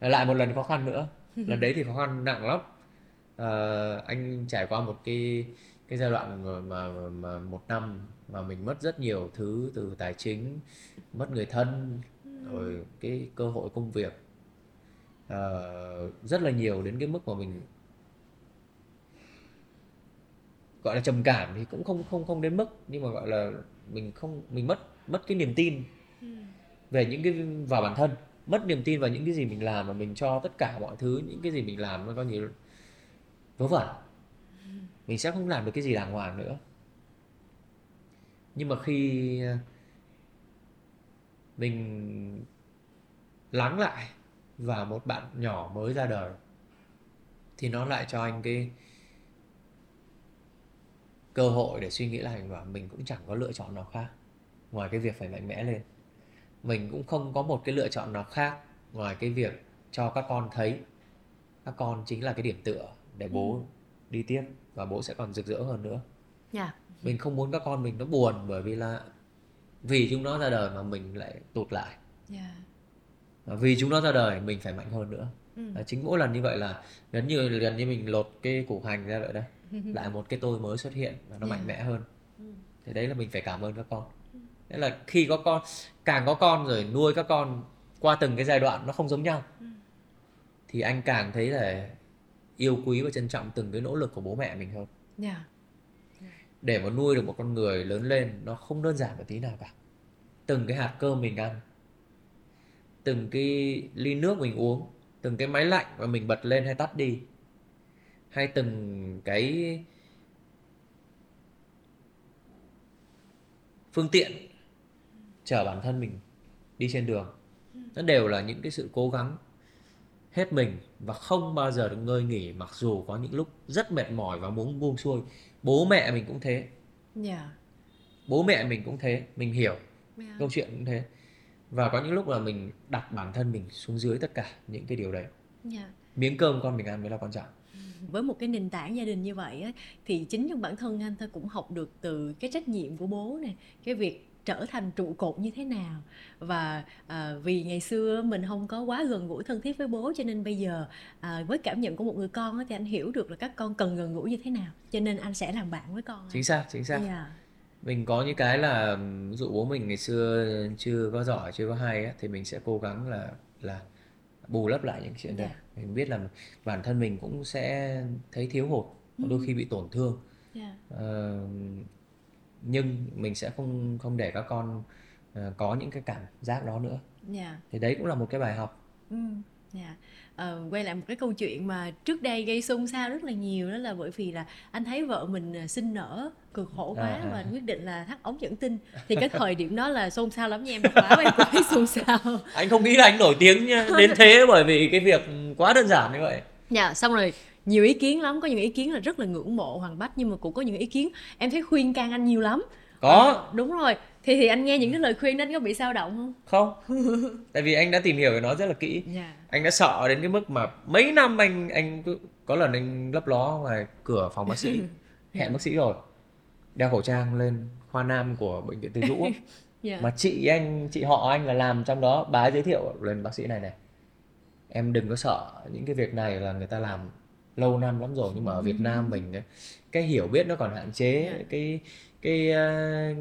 ừ. lại một lần khó khăn nữa lần đấy thì khó khăn nặng lắm uh, anh trải qua một cái cái giai đoạn mà, mà, mà một năm mà mình mất rất nhiều thứ từ tài chính mất người thân ừ. rồi cái cơ hội công việc uh, rất là nhiều đến cái mức mà mình gọi là trầm cảm thì cũng không không không đến mức nhưng mà gọi là mình không mình mất mất cái niềm tin ừ. về những cái vào bản thân mất niềm tin vào những cái gì mình làm mà mình cho tất cả mọi thứ những cái gì mình làm nó có nhiều vớ vẩn mình sẽ không làm được cái gì đàng hoàng nữa nhưng mà khi ờ, mình lắng lại và một bạn nhỏ mới ra đời thì nó lại cho anh cái cơ hội để suy nghĩ lại và mình cũng chẳng có lựa chọn nào khác ngoài cái việc phải mạnh mẽ lên mình cũng không có một cái lựa chọn nào khác ngoài cái việc cho các con thấy các con chính là cái điểm tựa để bố ừ. đi tiếp và bố sẽ còn rực rỡ hơn nữa yeah. Dạ. mình không muốn các con mình nó buồn bởi vì là vì chúng nó ra đời mà mình lại tụt lại yeah. Dạ. và vì chúng nó ra đời mình phải mạnh hơn nữa ừ. chính mỗi lần như vậy là gần như gần như mình lột cái củ hành ra vậy đấy lại một cái tôi mới xuất hiện và nó yeah. mạnh mẽ hơn ừ. thì đấy là mình phải cảm ơn các con Thế là khi có con càng có con rồi nuôi các con qua từng cái giai đoạn nó không giống nhau ừ. thì anh càng thấy là yêu quý và trân trọng từng cái nỗ lực của bố mẹ mình hơn yeah. Dạ. để mà nuôi được một con người lớn lên nó không đơn giản một tí nào cả từng cái hạt cơm mình ăn từng cái ly nước mình uống từng cái máy lạnh mà mình bật lên hay tắt đi hay từng cái phương tiện chở bản thân mình đi trên đường nó đều là những cái sự cố gắng hết mình và không bao giờ được ngơi nghỉ mặc dù có những lúc rất mệt mỏi và muốn buông xuôi bố mẹ mình cũng thế yeah. Dạ. bố mẹ mình cũng thế mình hiểu yeah. Dạ. câu chuyện cũng thế và có những lúc là mình đặt bản thân mình xuống dưới tất cả những cái điều đấy yeah. Dạ. miếng cơm con mình ăn mới là quan trọng với một cái nền tảng gia đình như vậy á, thì chính trong bản thân anh thôi cũng học được từ cái trách nhiệm của bố này cái việc trở thành trụ cột như thế nào và à, vì ngày xưa mình không có quá gần gũi thân thiết với bố cho nên bây giờ à, với cảm nhận của một người con thì anh hiểu được là các con cần gần gũi như thế nào cho nên anh sẽ làm bạn với con chính xác chính xác yeah. Dạ. mình có những cái là ví dụ bố mình ngày xưa chưa có giỏi chưa có hay á, thì mình sẽ cố gắng là là bù lấp lại những chuyện yeah. đấy dạ. mình biết là bản thân mình cũng sẽ thấy thiếu hụt đôi khi bị tổn thương yeah. Dạ. uh, nhưng mình sẽ không không để các con uh, có những cái cảm giác đó nữa yeah. thì đấy cũng là một cái bài học ừ. Yeah. ờ, quay lại một cái câu chuyện mà trước đây gây xôn xao rất là nhiều đó là bởi vì là anh thấy vợ mình ờ, sinh nở cực khổ quá à, và quyết định là thắt ống dẫn tinh. Thì cái thời điểm đó là xôn xao lắm nha em báo em cũng thấy xôn xao. Anh không nghĩ là anh nổi tiếng đến thế bởi vì cái việc quá đơn giản như vậy. Dạ xong rồi nhiều ý kiến lắm có những ý kiến là rất là ngưỡng mộ hoàng bách nhưng mà cũng có những ý kiến em thấy khuyên can anh nhiều lắm. Có. À, đúng rồi thì thì anh nghe những cái lời khuyên đó anh có bị sao động không không tại vì anh đã tìm hiểu về nó rất là kỹ yeah. Dạ. anh đã sợ đến cái mức mà mấy năm anh anh có lần anh lấp ló ngoài cửa phòng bác sĩ hẹn bác sĩ rồi đeo khẩu trang lên khoa nam của bệnh viện từ dũ yeah. Dạ. mà chị anh chị họ anh là làm trong đó bà ấy giới thiệu lên bác sĩ này này em đừng có sợ những cái việc này là người ta làm lâu năm lắm rồi nhưng mà ở Việt Nam mình cái hiểu biết nó còn hạn chế yeah. Dạ. cái cái ờ,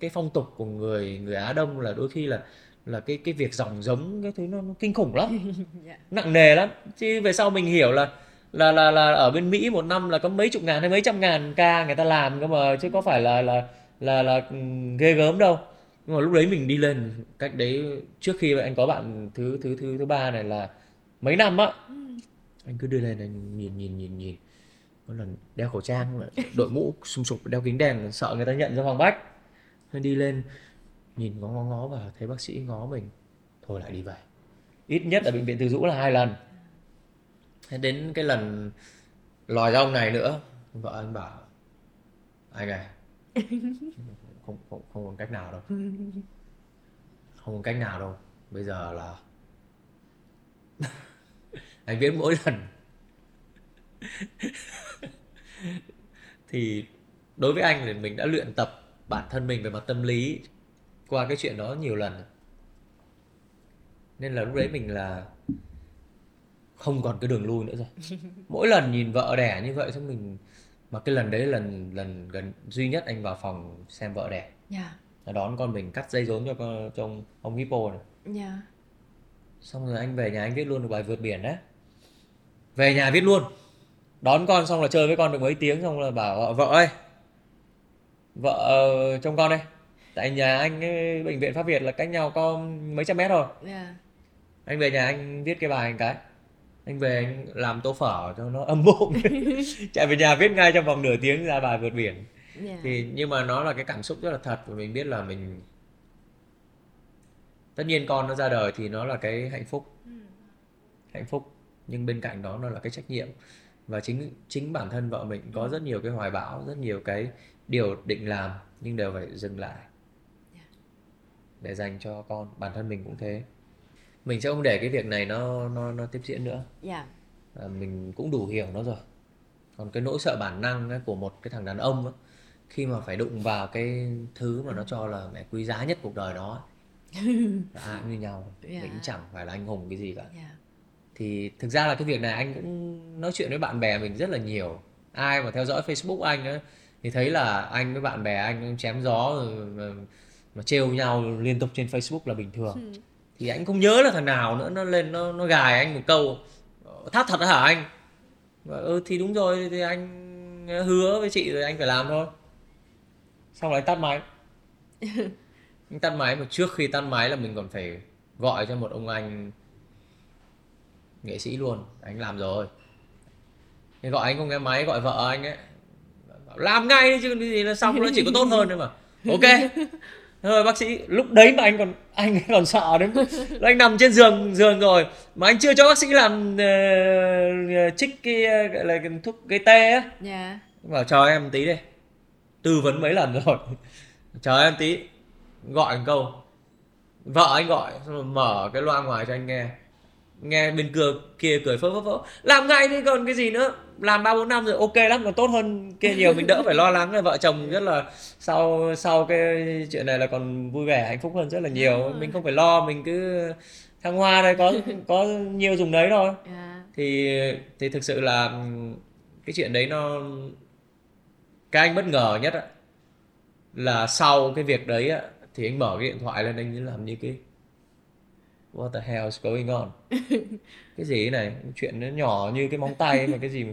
cái phong tục của người người Á Đông là đôi khi là là cái cái việc dòng giống cái thứ nó, nó kinh khủng lắm yeah. Dạ. nặng nề lắm chứ về sau mình hiểu là là là là ở bên Mỹ một năm là có mấy chục ngàn hay mấy trăm ngàn ca người ta làm cơ mà chứ có phải là là là là ghê gớm đâu nhưng mà lúc đấy mình đi lên cách đấy trước khi anh có bạn thứ thứ thứ thứ ba này là mấy năm á ừ. anh cứ đưa lên anh nhìn nhìn nhìn nhìn có lần đeo khẩu trang đội mũ sum sụp đeo kính đèn sợ người ta nhận ra hoàng bách nên đi lên nhìn ngó ngó ngó và thấy bác sĩ ngó mình. Thôi lại đi về. Ít nhất ở bệnh viện từ dũ là hai lần. Thế đến cái lần lòi ra ông này nữa vợ anh bảo anh này không không không còn cách nào đâu. Không còn cách nào đâu. Bây giờ là anh viết mỗi lần. Thì đối với anh thì mình đã luyện tập bản thân mình về mặt tâm lý qua cái chuyện đó nhiều lần nên là lúc đấy mình là không còn cái đường lui nữa rồi mỗi lần nhìn vợ đẻ như vậy xong mình mà cái lần đấy lần lần gần duy nhất anh vào phòng xem vợ đẻ yeah. Dạ. đón con mình cắt dây rốn cho con cho ông, ông hippo này yeah. Dạ. xong rồi anh về nhà anh viết luôn được bài vượt biển đấy về nhà viết luôn đón con xong là chơi với con được mấy tiếng xong là bảo vợ, vợ ơi vợ uh, trông con đây tại nhà anh ấy, bệnh viện pháp việt là cách nhau có mấy trăm mét thôi yeah. Dạ. anh về nhà anh viết cái bài anh cái anh về anh làm tô phở cho nó âm bụng chạy về nhà viết ngay trong vòng nửa tiếng ra bài vượt biển yeah. Dạ. thì nhưng mà nó là cái cảm xúc rất là thật và mình biết là mình tất nhiên con nó ra đời thì nó là cái hạnh phúc ừ. hạnh phúc nhưng bên cạnh đó nó là cái trách nhiệm và chính chính bản thân vợ mình có rất nhiều cái hoài bão rất nhiều cái điều định làm nhưng đều phải dừng lại. Để dành cho con bản thân mình cũng thế. Mình sẽ không để cái việc này nó nó nó tiếp diễn nữa. Dạ à, mình cũng đủ hiểu nó rồi. Còn cái nỗi sợ bản năng ấy, của một cái thằng đàn ông ấy, khi mà phải đụng vào cái thứ mà nó cho là mẹ quý giá nhất cuộc đời nó ai cũng như nhau. Dạ. mình chẳng phải là anh hùng cái gì cả. Dạ thì thực ra là cái việc này anh cũng nói chuyện với bạn bè mình rất là nhiều. Ai mà theo dõi Facebook anh ấy thì thấy là anh với bạn bè anh chém gió rồi mà, mà trêu nhau liên tục trên Facebook là bình thường. Thì anh không nhớ là thằng nào nữa nó lên nó nó gài anh một câu thắt thật hả anh? Và, ừ thì đúng rồi thì anh hứa với chị rồi anh phải làm thôi. Xong rồi anh tắt máy. Anh tắt máy mà trước khi tắt máy là mình còn phải gọi cho một ông anh nghệ sĩ luôn. Anh làm rồi. Thì gọi anh không nghe máy gọi vợ anh ấy làm ngay đi chứ cái gì là xong nó chỉ có tốt hơn thôi mà. Ok. Thôi bác sĩ lúc đấy mà anh còn anh còn sợ đến anh nằm trên giường giường rồi mà anh chưa cho bác sĩ làm uh, trích cái ờ, gọi là cái thuốc gây tê á. Dạ. Bảo chờ em một tí đi. Tư vấn mấy lần rồi. Chờ em tí. Gọi một câu. Vợ anh gọi xong rồi mở cái loa ngoài cho anh nghe nghe bên kia kia cười phớ phớ phớ. Làm ngay đi còn cái gì nữa? Làm ba bốn năm rồi ok lắm còn tốt hơn kia nhiều mình đỡ phải lo lắng là vợ chồng rất là sau sau cái chuyện này là còn vui vẻ hạnh phúc hơn rất là nhiều. Mình không phải lo mình cứ thăng hoa đây có có nhiều dùng đấy thôi. Dạ. Thì thì thực sự là cái chuyện đấy nó cái anh bất ngờ nhất á là sau cái việc đấy á thì anh mở cái điện thoại lên anh làm như cái what the hell is going on? Cái gì này? Chuyện nó nhỏ như cái móng tay mà cái gì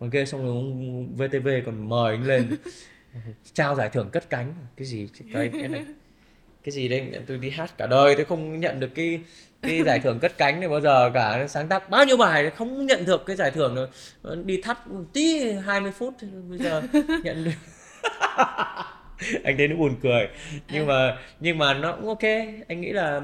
mà kia xong rồi ông VTV còn mời anh lên. Trao giải thưởng cất cánh. Cái gì? Cái cái này. Cái gì đây? Tôi đi hát cả đời tôi không nhận được cái cái giải thưởng cất cánh này bao giờ cả. Sáng tác bao nhiêu bài không nhận được cái giải thưởng rồi đi thắt một tí 20 phút bây giờ nhận được. Anh thấy nó buồn cười. Nhưng mà nhưng mà nó cũng ok. Anh nghĩ là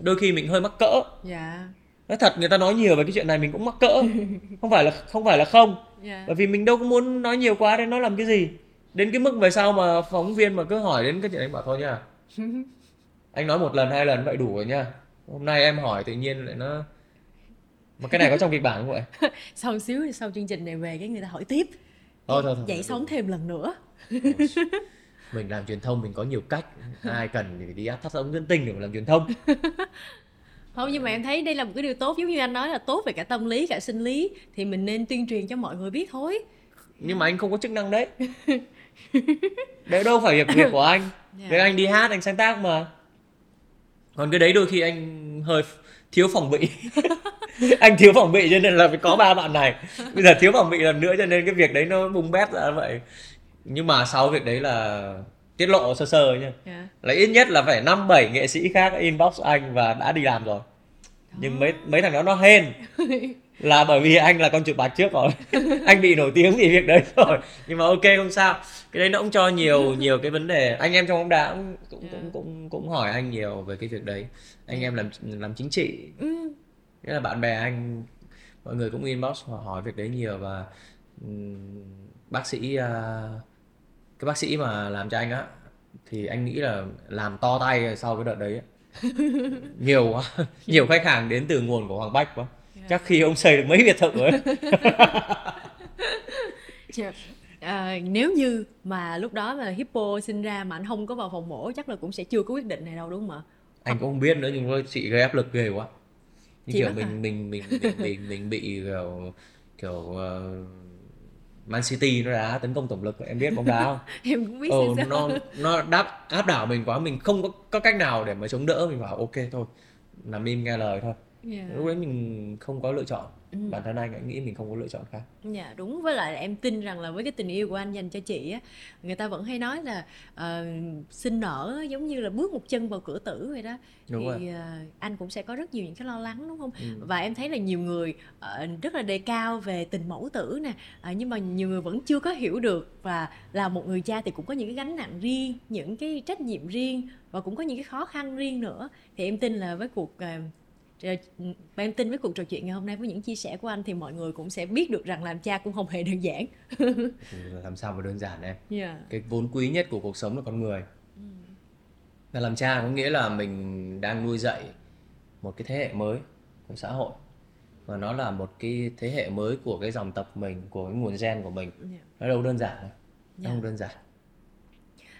đôi khi mình hơi mắc cỡ. Dạ. Nói thật người ta nói nhiều về cái chuyện này mình cũng mắc cỡ. Không phải là không phải là không. Dạ. Bởi vì mình đâu có muốn nói nhiều quá đến nó làm cái gì. Đến cái mức về sau mà phóng viên mà cứ hỏi đến cái chuyện anh bảo thôi nha. Anh nói một lần hai lần vậy đủ rồi nha. Hôm nay em hỏi tự nhiên lại nó mà cái này có trong kịch bản không vậy? Sau xíu sau chương trình này về cái người ta hỏi tiếp. Thôi thôi, thôi dậy sống thêm lần nữa mình làm truyền thông mình có nhiều cách. Ai cần thì đi áp thắt ống dẫn tinh để mà làm truyền thông. Không nhưng mà em thấy đây là một cái điều tốt. Giống như anh nói là tốt về cả tâm lý cả sinh lý thì mình nên tuyên truyền cho mọi người biết thôi. Nhưng mà anh không có chức năng đấy. Đấy đâu phải việc việc của anh. Dạ. việc anh đi hát anh sáng tác mà. Còn cái đấy đôi khi anh hơi thiếu phòng bị. Anh thiếu phòng bị cho nên là phải có ba bạn này. Bây giờ thiếu phòng bị lần nữa cho nên cái việc đấy nó bung bét ra vậy nhưng mà sau việc đấy là tiết lộ sơ sơ nha dạ. là ít nhất là phải năm bảy nghệ sĩ khác inbox anh và đã đi làm rồi. Nhưng mấy mấy thằng đó nó hên. Là bởi vì anh là con chuột bạch trước rồi. Anh bị nổi tiếng vì việc đấy rồi. Nhưng mà ok không sao. Cái đấy nó cũng cho nhiều nhiều cái vấn đề. Anh em trong bóng đá cũng cũng cũng cũng, cũng hỏi anh nhiều về cái việc đấy. Anh em làm làm chính trị. Ừ. nghĩa là bạn bè anh mọi người cũng inbox hỏi, việc đấy nhiều và ừm, bác sĩ à, cái bác sĩ mà làm cho anh á thì anh nghĩ là làm to tay sau cái đợt đấy á. nhiều quá nhiều khách hàng đến từ nguồn của Hoàng Bách quá chắc khi ông xây được mấy biệt thự ấy Dạ. À, nếu như mà lúc đó mà Hippo sinh ra mà anh không có vào phòng mổ chắc là cũng sẽ chưa có quyết định này đâu đúng không ạ? anh cũng không biết nữa nhưng mà chị gây áp lực ghê quá như Chị kiểu hả? mình mình mình mình mình mình bị kiểu kiểu uh, Man City nó đá tấn công tổng lực em biết bóng đá không? Em cũng biết ừ, nó nó đáp áp đảo mình quá mình không có, có cách nào để mà chống đỡ mình bảo ok thôi nằm im nghe lời thôi. Dạ. lúc đấy mình không có lựa chọn Ừ. bản thân anh anh nghĩ mình không có lựa chọn khác. Dạ đúng. Với lại em tin rằng là với cái tình yêu của anh dành cho chị á người ta vẫn hay nói là ờ, sinh nở giống như là bước một chân vào cửa tử vậy đó. Đúng thì rồi. ờ, anh cũng sẽ có rất nhiều những cái lo lắng đúng không? Ừ. và em thấy là nhiều người ờ, rất là đề cao về tình mẫu tử nè ờ, nhưng mà nhiều người vẫn chưa có hiểu được. Và là một người cha thì cũng có những cái gánh nặng riêng những cái trách nhiệm riêng và cũng có những cái khó khăn riêng nữa. Thì em tin là với cuộc ờ, em tin với cuộc trò chuyện ngày hôm nay với những chia sẻ của anh thì mọi người cũng sẽ biết được rằng làm cha cũng không hề đơn giản. Làm sao mà đơn giản em? Yeah. cái vốn quý nhất của cuộc sống là con người. Ừ. và làm cha có nghĩa là mình đang nuôi dạy một cái thế hệ mới của xã hội. Và nó là một cái thế hệ mới của cái dòng tộc mình của cái nguồn gen của mình. Yeah. nó đâu đơn giản đâu. Yeah. không đơn giản.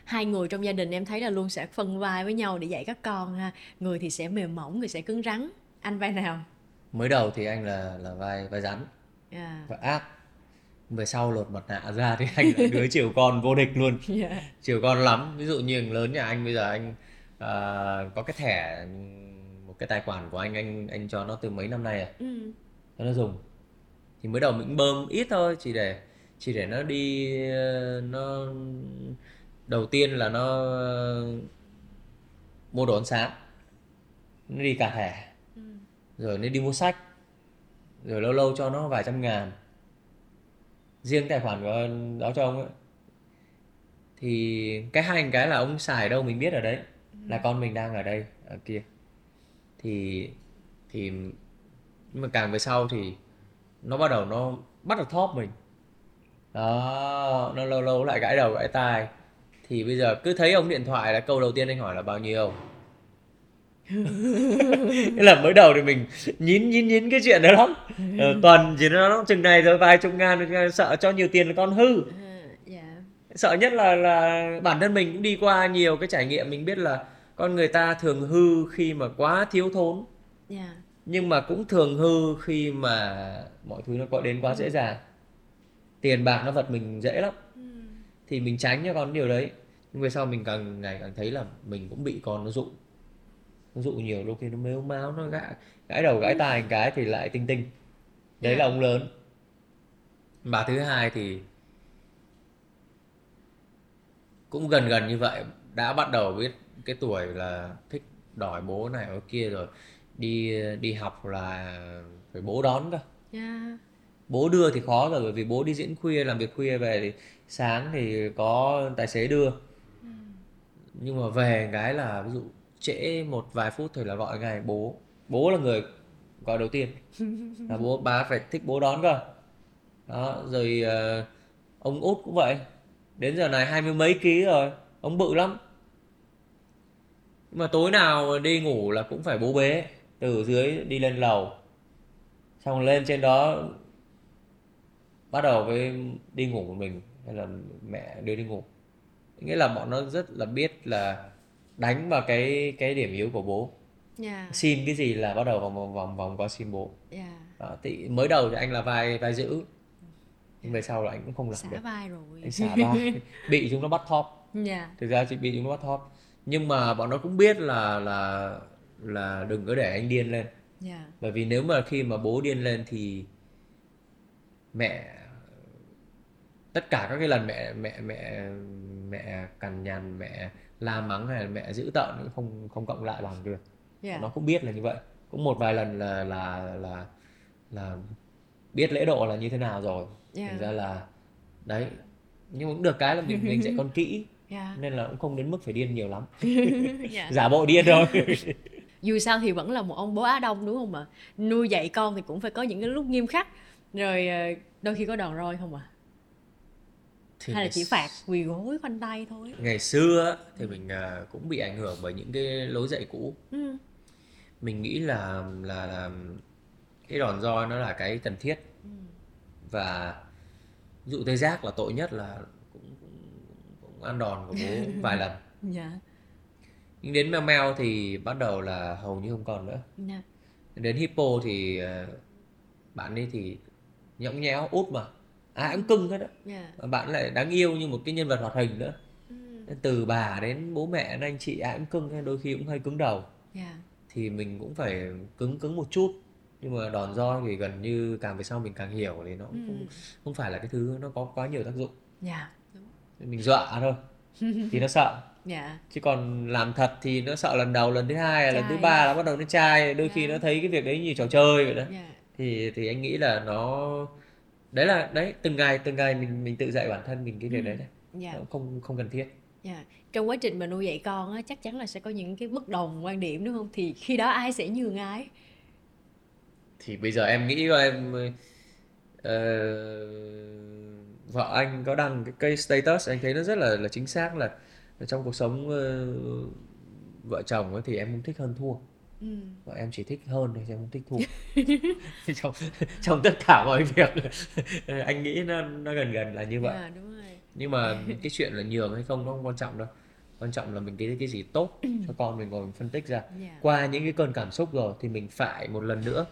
Hai người trong gia đình em thấy là luôn sẽ phân vai với nhau để dạy các con ha. Người thì sẽ mềm mỏng người sẽ cứng rắn anh vai nào mới đầu thì anh là là vai vai rắn yeah. và ác về sau lột mặt nạ ra thì anh là đứa chiều con vô địch luôn yeah. chiều con lắm ví dụ như lớn nhà anh bây giờ anh uh, có cái thẻ một cái tài khoản của anh anh anh cho nó từ mấy năm nay à ừ. cho nó dùng thì mới đầu mình bơm ít thôi chỉ để chỉ để nó đi nó đầu tiên là nó mua đồ ăn sáng nó đi cả thẻ rồi nên đi mua sách. Rồi lâu lâu cho nó vài trăm ngàn. Riêng tài khoản của đó cho ông ấy. Thì cái hai cái là ông xài đâu mình biết ở đấy. Là con mình đang ở đây, ở kia. Thì thì nhưng mà càng về sau thì nó bắt đầu nó bắt đầu thóp mình. Đó, nó lâu lâu lại gãi đầu gãi tai. Thì bây giờ cứ thấy ông điện thoại là câu đầu tiên anh hỏi là bao nhiêu? Thế là mới đầu thì mình nhín nhín nhín cái chuyện đó lắm ờ, tuần chỉ nó chừng này rồi vài chục ngàn sợ cho nhiều tiền là con hư yeah. Dạ. sợ nhất là là bản thân mình cũng đi qua nhiều cái trải nghiệm mình biết là con người ta thường hư khi mà quá thiếu thốn yeah. Dạ. nhưng mà cũng thường hư khi mà mọi thứ nó có đến quá dễ dàng tiền bạc nó vật mình dễ lắm ừ. thì mình tránh cho con điều đấy nhưng về sau mình càng ngày càng thấy là mình cũng bị con nó dụ nó dụ nhiều đôi khi nó mếu máu nó gãi gãi đầu gãi tai cái thì lại tinh tinh. Đấy là ông lớn. Bà thứ hai thì cũng gần gần như vậy. Đã bắt đầu biết cái tuổi là thích đòi bố này ở kia rồi. Đi đi học là phải bố đón cơ. Yeah. bố đưa thì khó rồi bởi vì bố đi diễn khuya làm việc khuya về thì sáng thì có tài xế đưa. Nhưng mà về cái là ví dụ trễ một vài phút thôi là gọi ngay bố bố là người gọi đầu tiên. Là bố bà phải thích bố đón cơ. Đó rồi uh, ông út cũng vậy. Đến giờ này hai mươi mấy ký rồi ông bự lắm. Nhưng mà tối nào đi ngủ là cũng phải bố bế từ dưới đi lên lầu. Xong lên trên đó bắt đầu với đi ngủ một mình hay là mẹ đưa đi ngủ. Nghĩa là bọn nó rất là biết là đánh vào cái cái điểm yếu của bố yeah. Dạ. xin cái gì là bắt đầu vòng vòng vòng vòng qua xin bố yeah. Dạ. đó, thì mới đầu thì anh là vai vai giữ nhưng về sau là anh cũng không làm xả được vai rồi anh xả vai bị chúng nó bắt thóp yeah. Dạ. thực ra chị bị chúng nó bắt thóp nhưng mà bọn nó cũng biết là là là đừng có để anh điên lên yeah. bởi vì nếu mà khi mà bố điên lên thì mẹ tất cả các cái lần mẹ mẹ mẹ mẹ cằn nhằn mẹ la mắng hay là mẹ giữ tợn cũng không không cộng lại bằng được yeah. nó cũng biết là như vậy cũng một vài lần là là là là biết lễ độ là như thế nào rồi yeah. thành ra là đấy nhưng cũng được cái là mình mình sẽ còn kỹ yeah. nên là cũng không đến mức phải điên nhiều lắm yeah. giả bộ điên thôi dù sao thì vẫn là một ông bố á đông đúng không ạ nuôi dạy con thì cũng phải có những cái lúc nghiêm khắc rồi ờ, đôi khi có đòn roi không ạ à? Thì hay là chỉ phạt quỳ gối khoanh tay thôi ngày xưa thì mình à, cũng bị ảnh hưởng bởi những cái lối dạy cũ ừ. mình nghĩ là là là cái đòn roi nó là cái cần thiết ừ. và dụ tê giác là tội nhất là cũng, cũng, cũng ăn đòn của bố vài lần dạ. nhưng đến mèo mèo thì bắt đầu là hầu như không còn nữa dạ. đến hippo thì à, bạn ấy thì nhõng nhẽo út mà ai cũng cưng hết đó yeah. Dạ. bạn lại đáng yêu như một cái nhân vật hoạt hình nữa ừ. từ bà đến bố mẹ đến anh chị ai cũng cưng đôi khi cũng hơi cứng đầu yeah. Dạ. thì mình cũng phải cứng cứng một chút nhưng mà đòn roi thì gần như càng về sau mình càng hiểu thì nó ừ. không không phải là cái thứ nó có quá nhiều tác dụng yeah. Dạ, mình dọa thôi thì nó sợ yeah. chứ còn làm thật thì nó sợ lần đầu lần thứ hai lần thứ ba là bắt đầu nó chai đôi yeah. khi nó thấy cái việc đấy như trò chơi vậy đó yeah. thì thì anh nghĩ là nó đấy là đấy từng ngày từng ngày mình mình tự dạy bản thân mình cái việc ừ. đấy đấy dạ. không không cần thiết dạ. trong quá trình mà nuôi dạy con á chắc chắn là sẽ có những cái bất đồng quan điểm đúng không thì khi đó ai sẽ nhường ai thì bây giờ em nghĩ em uh, vợ anh có đăng cái, cái status anh thấy nó rất là là chính xác là, là trong cuộc sống uh, vợ chồng ấy, thì em cũng thích hơn thua ừ. vợ em chỉ thích hơn thôi em không thích thua trong trong tất cả mọi việc anh nghĩ nó nó gần gần là như vậy à, đúng rồi. nhưng mà cái chuyện là nhường hay không nó không quan trọng đâu quan trọng là mình cái cái gì tốt ừ. cho con mình ngồi mình phân tích ra yeah. Dạ. qua những cái cơn cảm xúc rồi thì mình phải một lần nữa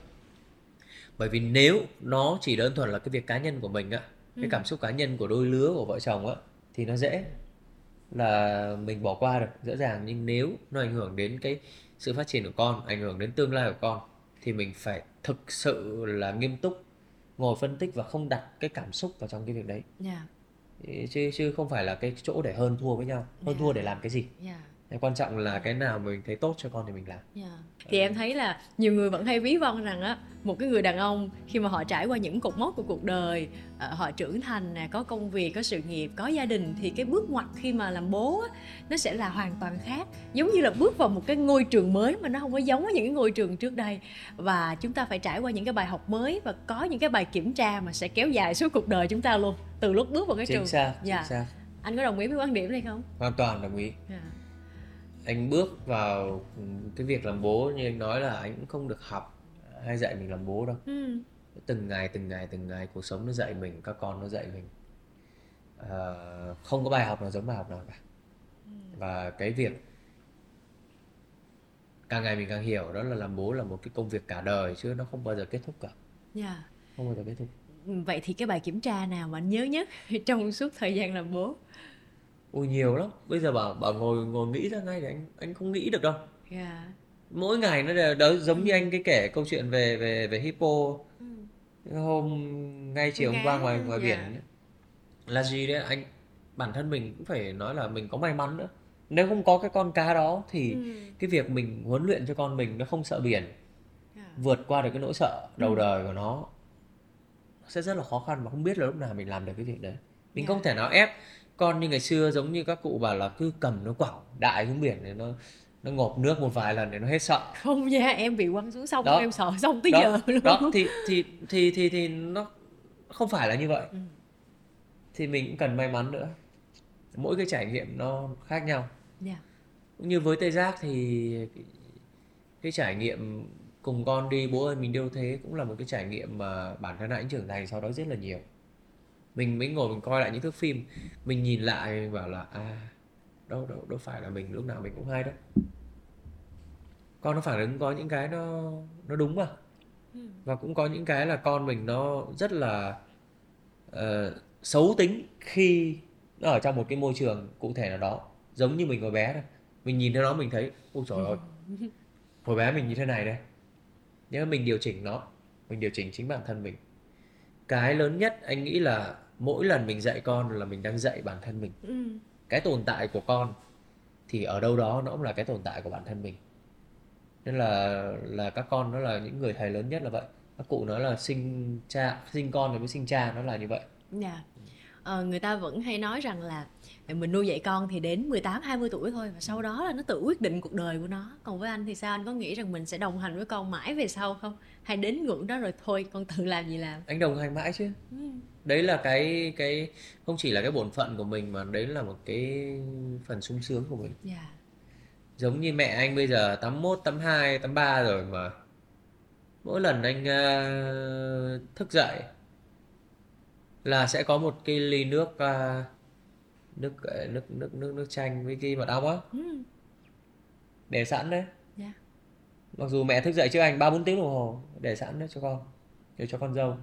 bởi vì nếu nó chỉ đơn thuần là cái việc cá nhân của mình á cái ừ. cảm xúc cá nhân của đôi lứa của vợ chồng á thì nó dễ là mình bỏ qua được dễ dàng nhưng nếu nó ảnh hưởng đến cái sự phát triển của con ảnh hưởng đến tương lai của con thì mình phải thực sự là nghiêm túc ngồi phân tích và không đặt cái cảm xúc vào trong cái việc đấy yeah. Dạ chứ chứ không phải là cái chỗ để hơn thua với nhau hơn yeah. thua để làm cái gì yeah. Cái quan trọng là cái nào mình thấy tốt cho con thì mình làm. Yeah. Thì ừ. em thấy là nhiều người vẫn hay ví von rằng á một cái người đàn ông khi mà họ trải qua những cột mốc của cuộc đời, ờ, họ trưởng thành nè, có công việc, có sự nghiệp, có gia đình thì cái bước ngoặt khi mà làm bố á, nó sẽ là hoàn toàn khác. Giống như là bước vào một cái ngôi trường mới mà nó không có giống với những cái ngôi trường trước đây và chúng ta phải trải qua những cái bài học mới và có những cái bài kiểm tra mà sẽ kéo dài suốt cuộc đời chúng ta luôn từ lúc bước vào cái chính trường. Xác, dạ. chính xác. Anh có đồng ý với quan điểm này không? Hoàn toàn đồng ý. Yeah dạ anh bước vào cái việc làm bố như anh nói là anh cũng không được học hay dạy mình làm bố đâu ừ. từng ngày từng ngày từng ngày cuộc sống nó dạy mình các con nó dạy mình à, không có bài học nào giống bài học nào cả ừ. và cái việc càng ngày mình càng hiểu đó là làm bố là một cái công việc cả đời chứ nó không bao giờ kết thúc cả yeah. Dạ. không bao giờ kết thúc vậy thì cái bài kiểm tra nào mà anh nhớ nhất trong suốt thời gian làm bố ôi nhiều lắm bây giờ bảo bảo ngồi ngồi nghĩ ra ngay thì anh anh không nghĩ được đâu yeah. Mỗi ngày nó đều đó giống như anh cái kể câu chuyện về về về hippo ừ. hôm ngay chiều hôm qua ngoài ngoài yeah. biển là gì đấy anh bản thân mình cũng phải nói là mình có may mắn nữa nếu không có cái con cá đó thì ừ. cái việc mình huấn luyện cho con mình nó không sợ biển yeah. Vượt qua được cái nỗi sợ đầu ừ. đời của nó sẽ rất là khó khăn và không biết là lúc nào mình làm được cái việc đấy mình yeah. không thể nào ép con như ngày xưa giống như các cụ bảo là cứ cầm nó quẳng đại xuống biển để nó nó ngộp nước một vài lần để nó hết sợ không nha em bị quăng xuống sông đó. em sợ sông tới đó. giờ luôn đó thì thì thì thì thì nó không phải là như vậy ừ. thì mình cũng cần may mắn nữa mỗi cái trải nghiệm nó khác nhau yeah. Dạ. cũng như với tê giác thì cái, cái trải nghiệm cùng con đi bố ơi mình đâu thế cũng là một cái trải nghiệm mà bản thân anh trưởng thành sau đó rất là nhiều mình mới ngồi mình coi lại những thước phim. Mình nhìn lại bảo là à đâu đâu đâu phải là mình lúc nào mình cũng hay đâu con nó phản ứng có những cái nó nó đúng mà. Ừ. và cũng có những cái là con mình nó rất là uh, xấu tính khi nó ở trong một cái môi trường cụ thể nào đó giống như mình hồi bé thôi. Mình nhìn thấy nó mình thấy ôi trời ơi hồi bé mình như thế này đây. Nhưng mà mình điều chỉnh nó mình điều chỉnh chính bản thân mình. Cái lớn nhất anh nghĩ là mỗi lần mình dạy con là mình đang dạy bản thân mình ừ. cái tồn tại của con thì ở đâu đó nó cũng là cái tồn tại của bản thân mình nên là là các con nó là những người thầy lớn nhất là vậy các cụ nói là sinh cha sinh con thì mới sinh cha nó là như vậy yeah. Dạ. ờ, người ta vẫn hay nói rằng là mình nuôi dạy con thì đến 18 20 tuổi thôi và sau đó là nó tự quyết định cuộc đời của nó. Còn với anh thì sao anh có nghĩ rằng mình sẽ đồng hành với con mãi về sau không? Hay đến ngưỡng đó rồi thôi con tự làm gì làm? Anh đồng hành mãi chứ. Ừ. Đấy là cái cái không chỉ là cái bổn phận của mình mà đấy là một cái phần sung sướng của mình. Yeah. Dạ. Giống như mẹ anh bây giờ 81, 82, 83 rồi mà mỗi lần anh uh, thức dậy là sẽ có một cái ly nước uh, nước ờ, nước nước nước nước chanh với cái mật ong á ừ. để sẵn đấy yeah. Dạ. mặc dù mẹ thức dậy trước anh ba bốn tiếng đồng hồ để sẵn đấy cho con để cho con dâu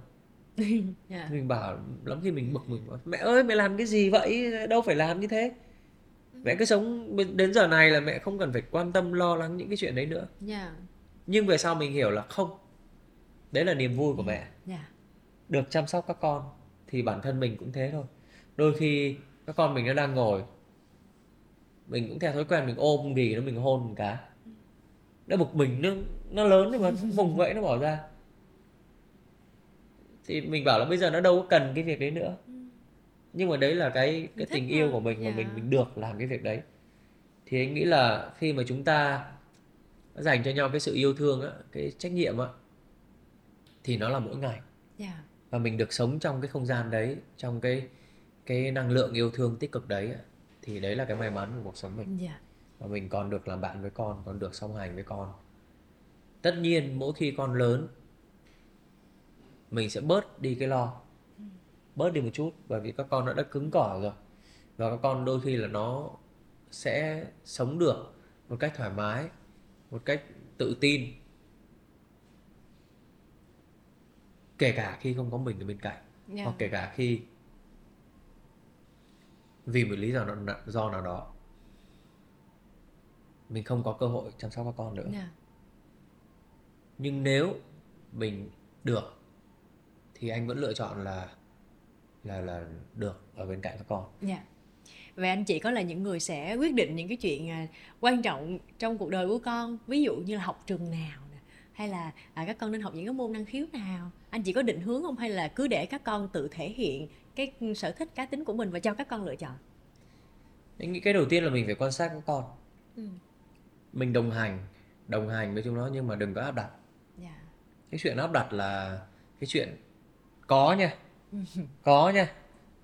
yeah. Dạ. mình bảo lắm khi mình bực mình bảo, mẹ ơi mẹ làm cái gì vậy đâu phải làm như thế ừ. mẹ cứ sống đến giờ này là mẹ không cần phải quan tâm lo lắng những cái chuyện đấy nữa yeah. Dạ. nhưng về sau mình hiểu là không đấy là niềm vui của mẹ yeah. được chăm sóc các con thì bản thân mình cũng thế thôi đôi khi các con mình nó đang ngồi. Mình cũng theo thói quen mình ôm gì nó mình hôn một cái. Nó bực mình nó nó lớn nhưng mà vùng vậy nó bỏ ra. Thì mình bảo là bây giờ nó đâu có cần cái việc đấy nữa. Nhưng mà đấy là cái cái tình yêu của mình mà yeah. mình mình được làm cái việc đấy. Thì anh nghĩ là khi mà chúng ta dành cho nhau cái sự yêu thương á cái trách nhiệm á thì nó là mỗi ngày. Yeah. và mình được sống trong cái không gian đấy trong cái cái năng lượng yêu thương tích cực đấy thì đấy là cái may mắn của cuộc sống mình. Yeah. và mình còn được làm bạn với con còn được song hành với con. Tất nhiên mỗi khi con lớn mình sẽ bớt đi cái lo. Bớt đi một chút bởi vì các con nó đã cứng cỏi rồi. Và các con đôi khi là nó sẽ sống được một cách thoải mái một cách tự tin. Kể cả khi không có mình ở bên cạnh Yeah. hoặc kể cả khi vì một lý do nào, do nào đó mình không có cơ hội chăm sóc các con nữa Yeah. nhưng nếu mình được thì anh vẫn lựa chọn là là là được ở bên cạnh các con Dạ. Vậy anh chị có là những người sẽ quyết định những cái chuyện à, quan trọng trong cuộc đời của con, ví dụ như là học trường nào hay là à, các con nên học những cái môn năng khiếu nào. Anh chị có định hướng không hay là cứ để các con tự thể hiện cái sở thích cá tính của mình và cho các con lựa chọn? anh nghĩ cái đầu tiên là mình phải quan sát các con. Ừ. mình đồng hành đồng hành với chúng nó nhưng mà đừng có áp đặt. Dạ. cái chuyện áp đặt là cái chuyện có nha. Có nha.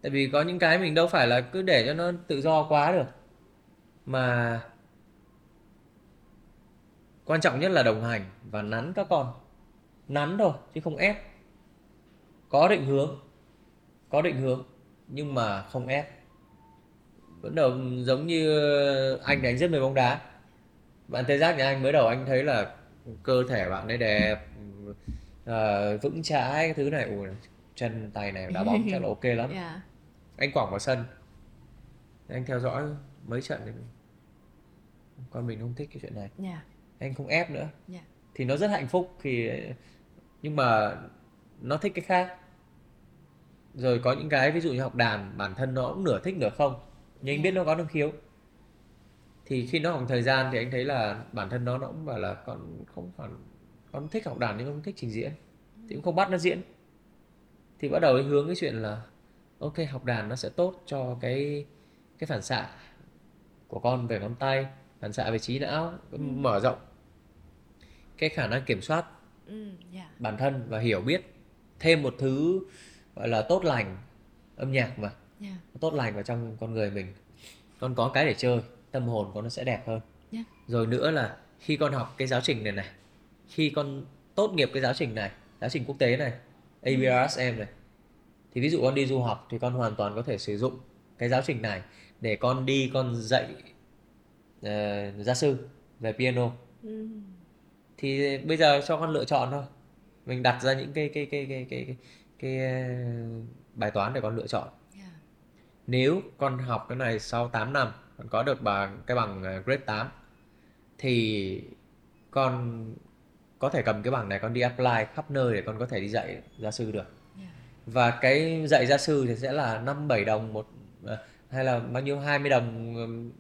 Tại vì có những cái mình đâu phải là cứ để cho nó tự do quá được. Mà quan trọng nhất là đồng hành và nắn các con. Nắn thôi chứ không ép. Có định hướng có định hướng nhưng mà không ép. Vẫn đầu giống như anh anh rất mê bóng đá. Bạn tê giác nhà anh mới đầu anh thấy là cơ thể bạn ấy đẹp ờ, vững chãi cái thứ này ui chân tay này đá bóng chắc là ok lắm. Dạ. anh quẳng vào sân. Anh theo dõi mấy trận thì con mình không thích cái chuyện này. Dạ. anh không ép nữa. Dạ. thì nó rất hạnh phúc thì nhưng mà nó thích cái khác rồi có những cái ví dụ như học đàn bản thân nó cũng nửa thích nửa không nhưng anh biết nó có năng khiếu thì khi nó học thời gian thì anh thấy là bản thân nó nó cũng bảo là con không phải con thích học đàn nhưng con không thích trình diễn thì cũng không bắt nó diễn thì bắt đầu hướng cái chuyện là ok học đàn nó sẽ tốt cho cái cái phản xạ của con về ngón tay phản xạ về trí não mở rộng cái khả năng kiểm soát Ừ. Dạ. bản thân và hiểu biết thêm một thứ gọi là tốt lành âm nhạc mà Dạ. tốt lành vào trong con người mình con có cái để chơi tâm hồn con nó sẽ đẹp hơn Dạ. rồi nữa là khi con học cái giáo trình này này khi con tốt nghiệp cái giáo trình này giáo trình quốc tế này ABRSM này thì ví dụ con đi du học thì con hoàn toàn có thể sử dụng cái giáo trình này để con đi con dạy ờ, gia sư về piano Ừ. thì bây giờ cho con lựa chọn thôi mình đặt ra những cái cái cái cái cái cái, cái ờ, bài toán để con lựa chọn Dạ. nếu con học cái này sau 8 năm con có được bằng cái bằng ờ, grade 8 thì con có thể cầm cái bằng này con đi apply khắp nơi để con có thể đi dạy gia sư được Dạ. và cái dạy gia sư thì sẽ là 5 7 đồng một ờ, hay là bao nhiêu 20 đồng ừm,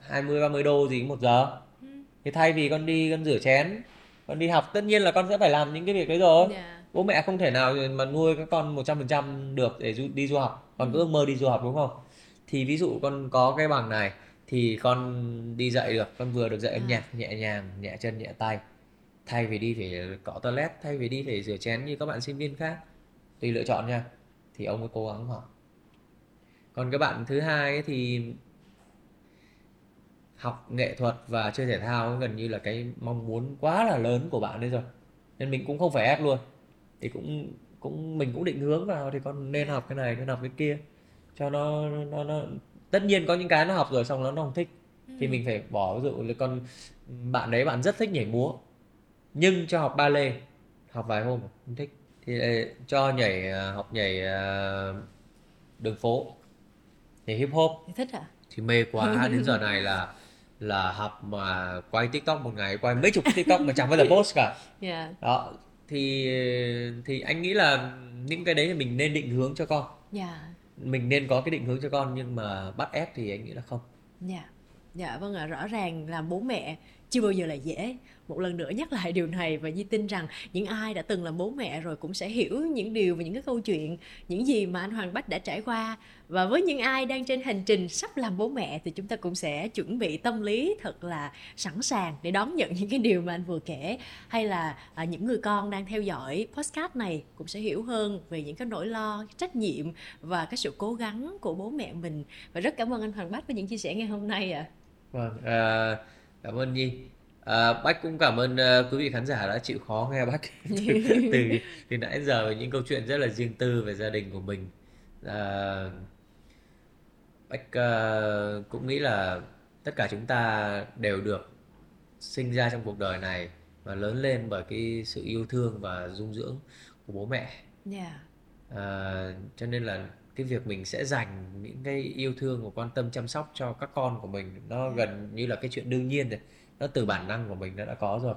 20 30 đô gì một giờ. Thì thay vì con đi con rửa chén, con đi học tất nhiên là con sẽ phải làm những cái việc đấy rồi. Dạ. Bố mẹ không thể nào mà nuôi các con 100% được để du, đi du học. Con cứ ước mơ đi du học đúng không? Thì ví dụ con có cái bằng này thì con đi dạy được, con vừa được dạy âm À. nhạc nhẹ nhàng, nhẹ chân nhẹ tay. Thay vì đi phải cọ toilet, thay vì đi phải rửa chén như các bạn sinh viên khác. Tùy lựa chọn nha. Thì ông mới cố gắng học. Còn các bạn thứ hai ấy thì học nghệ thuật và chơi thể thao ấy gần như là cái mong muốn quá là lớn của bạn đấy rồi nên mình cũng không phải ép luôn thì cũng cũng mình cũng định hướng vào thì con nên học cái này nên học cái kia. Cho nó nó nó tất nhiên có những cái nó học rồi xong nó nó không thích. Thì mình phải bỏ ví dụ là con bạn đấy bạn rất thích nhảy múa nhưng cho học ballet học vài hôm không thích. Thì ờ, cho nhảy ờ, học nhảy ờ, đường phố nhảy hip hop. Thì thích à? thì mê quá đến giờ này là là học mà quay tiktok một ngày quay mấy chục tiktok mà chẳng bao giờ post cả. Dạ. đó thì thì anh nghĩ là những cái đấy thì mình nên định hướng cho con Dạ. mình nên có cái định hướng cho con nhưng mà bắt ép thì anh nghĩ là không Dạ. Dạ vâng ạ, rõ ràng là bố mẹ chưa bao giờ là dễ. Một lần nữa nhắc lại điều này và Di tin rằng những ai đã từng là bố mẹ rồi cũng sẽ hiểu những điều và những cái câu chuyện những gì mà anh Hoàng Bách đã trải qua. Và với những ai đang trên hành trình sắp làm bố mẹ thì chúng ta cũng sẽ chuẩn bị tâm lý thật là sẵn sàng để đón nhận những cái điều mà anh vừa kể. Hay là à, những người con đang theo dõi podcast này cũng sẽ hiểu hơn về những cái nỗi lo trách nhiệm và cái sự cố gắng của bố mẹ mình. Và rất cảm ơn anh Hoàng Bách với những chia sẻ ngày hôm nay ạ. À. vâng à, cảm ơn Nhi À, Bách cũng cảm ơn uh, quý vị khán giả đã chịu khó nghe Bách từ, từ từ nãy giờ những câu chuyện rất là riêng tư về gia đình của mình. À, Bách uh, cũng nghĩ là tất cả chúng ta đều được sinh ra trong cuộc đời này và lớn lên bởi cái sự yêu thương và dung dưỡng của bố mẹ. Yeah. À, cho nên là cái việc mình sẽ dành những cái yêu thương và quan tâm chăm sóc cho các con của mình nó gần như là cái chuyện đương nhiên rồi nó từ bản năng của mình nó đã có rồi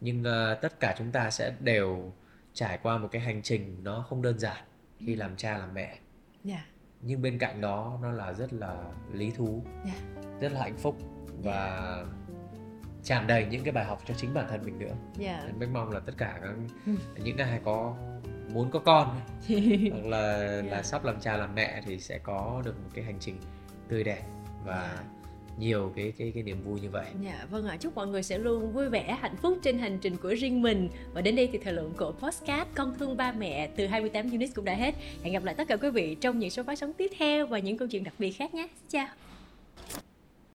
nhưng uh, tất cả chúng ta sẽ đều trải qua một cái hành trình nó không đơn giản khi làm cha làm mẹ yeah. Dạ. nhưng bên cạnh đó nó là rất là lý thú yeah. Dạ. rất là hạnh phúc và tràn đầy những cái bài học cho chính bản thân mình nữa yeah. Dạ. mình mong là tất cả các ừ. những ai có muốn có con hoặc là là sắp làm cha làm mẹ thì sẽ có được một cái hành trình tươi đẹp và yeah nhiều cái cái cái niềm vui như vậy. Dạ vâng ạ, chúc mọi người sẽ luôn vui vẻ, hạnh phúc trên hành trình của riêng mình. Và đến đây thì thời lượng của podcast Con thương ba mẹ từ 28 unit cũng đã hết. Hẹn gặp lại tất cả quý vị trong những số phát sóng tiếp theo và những câu chuyện đặc biệt khác nhé. chào.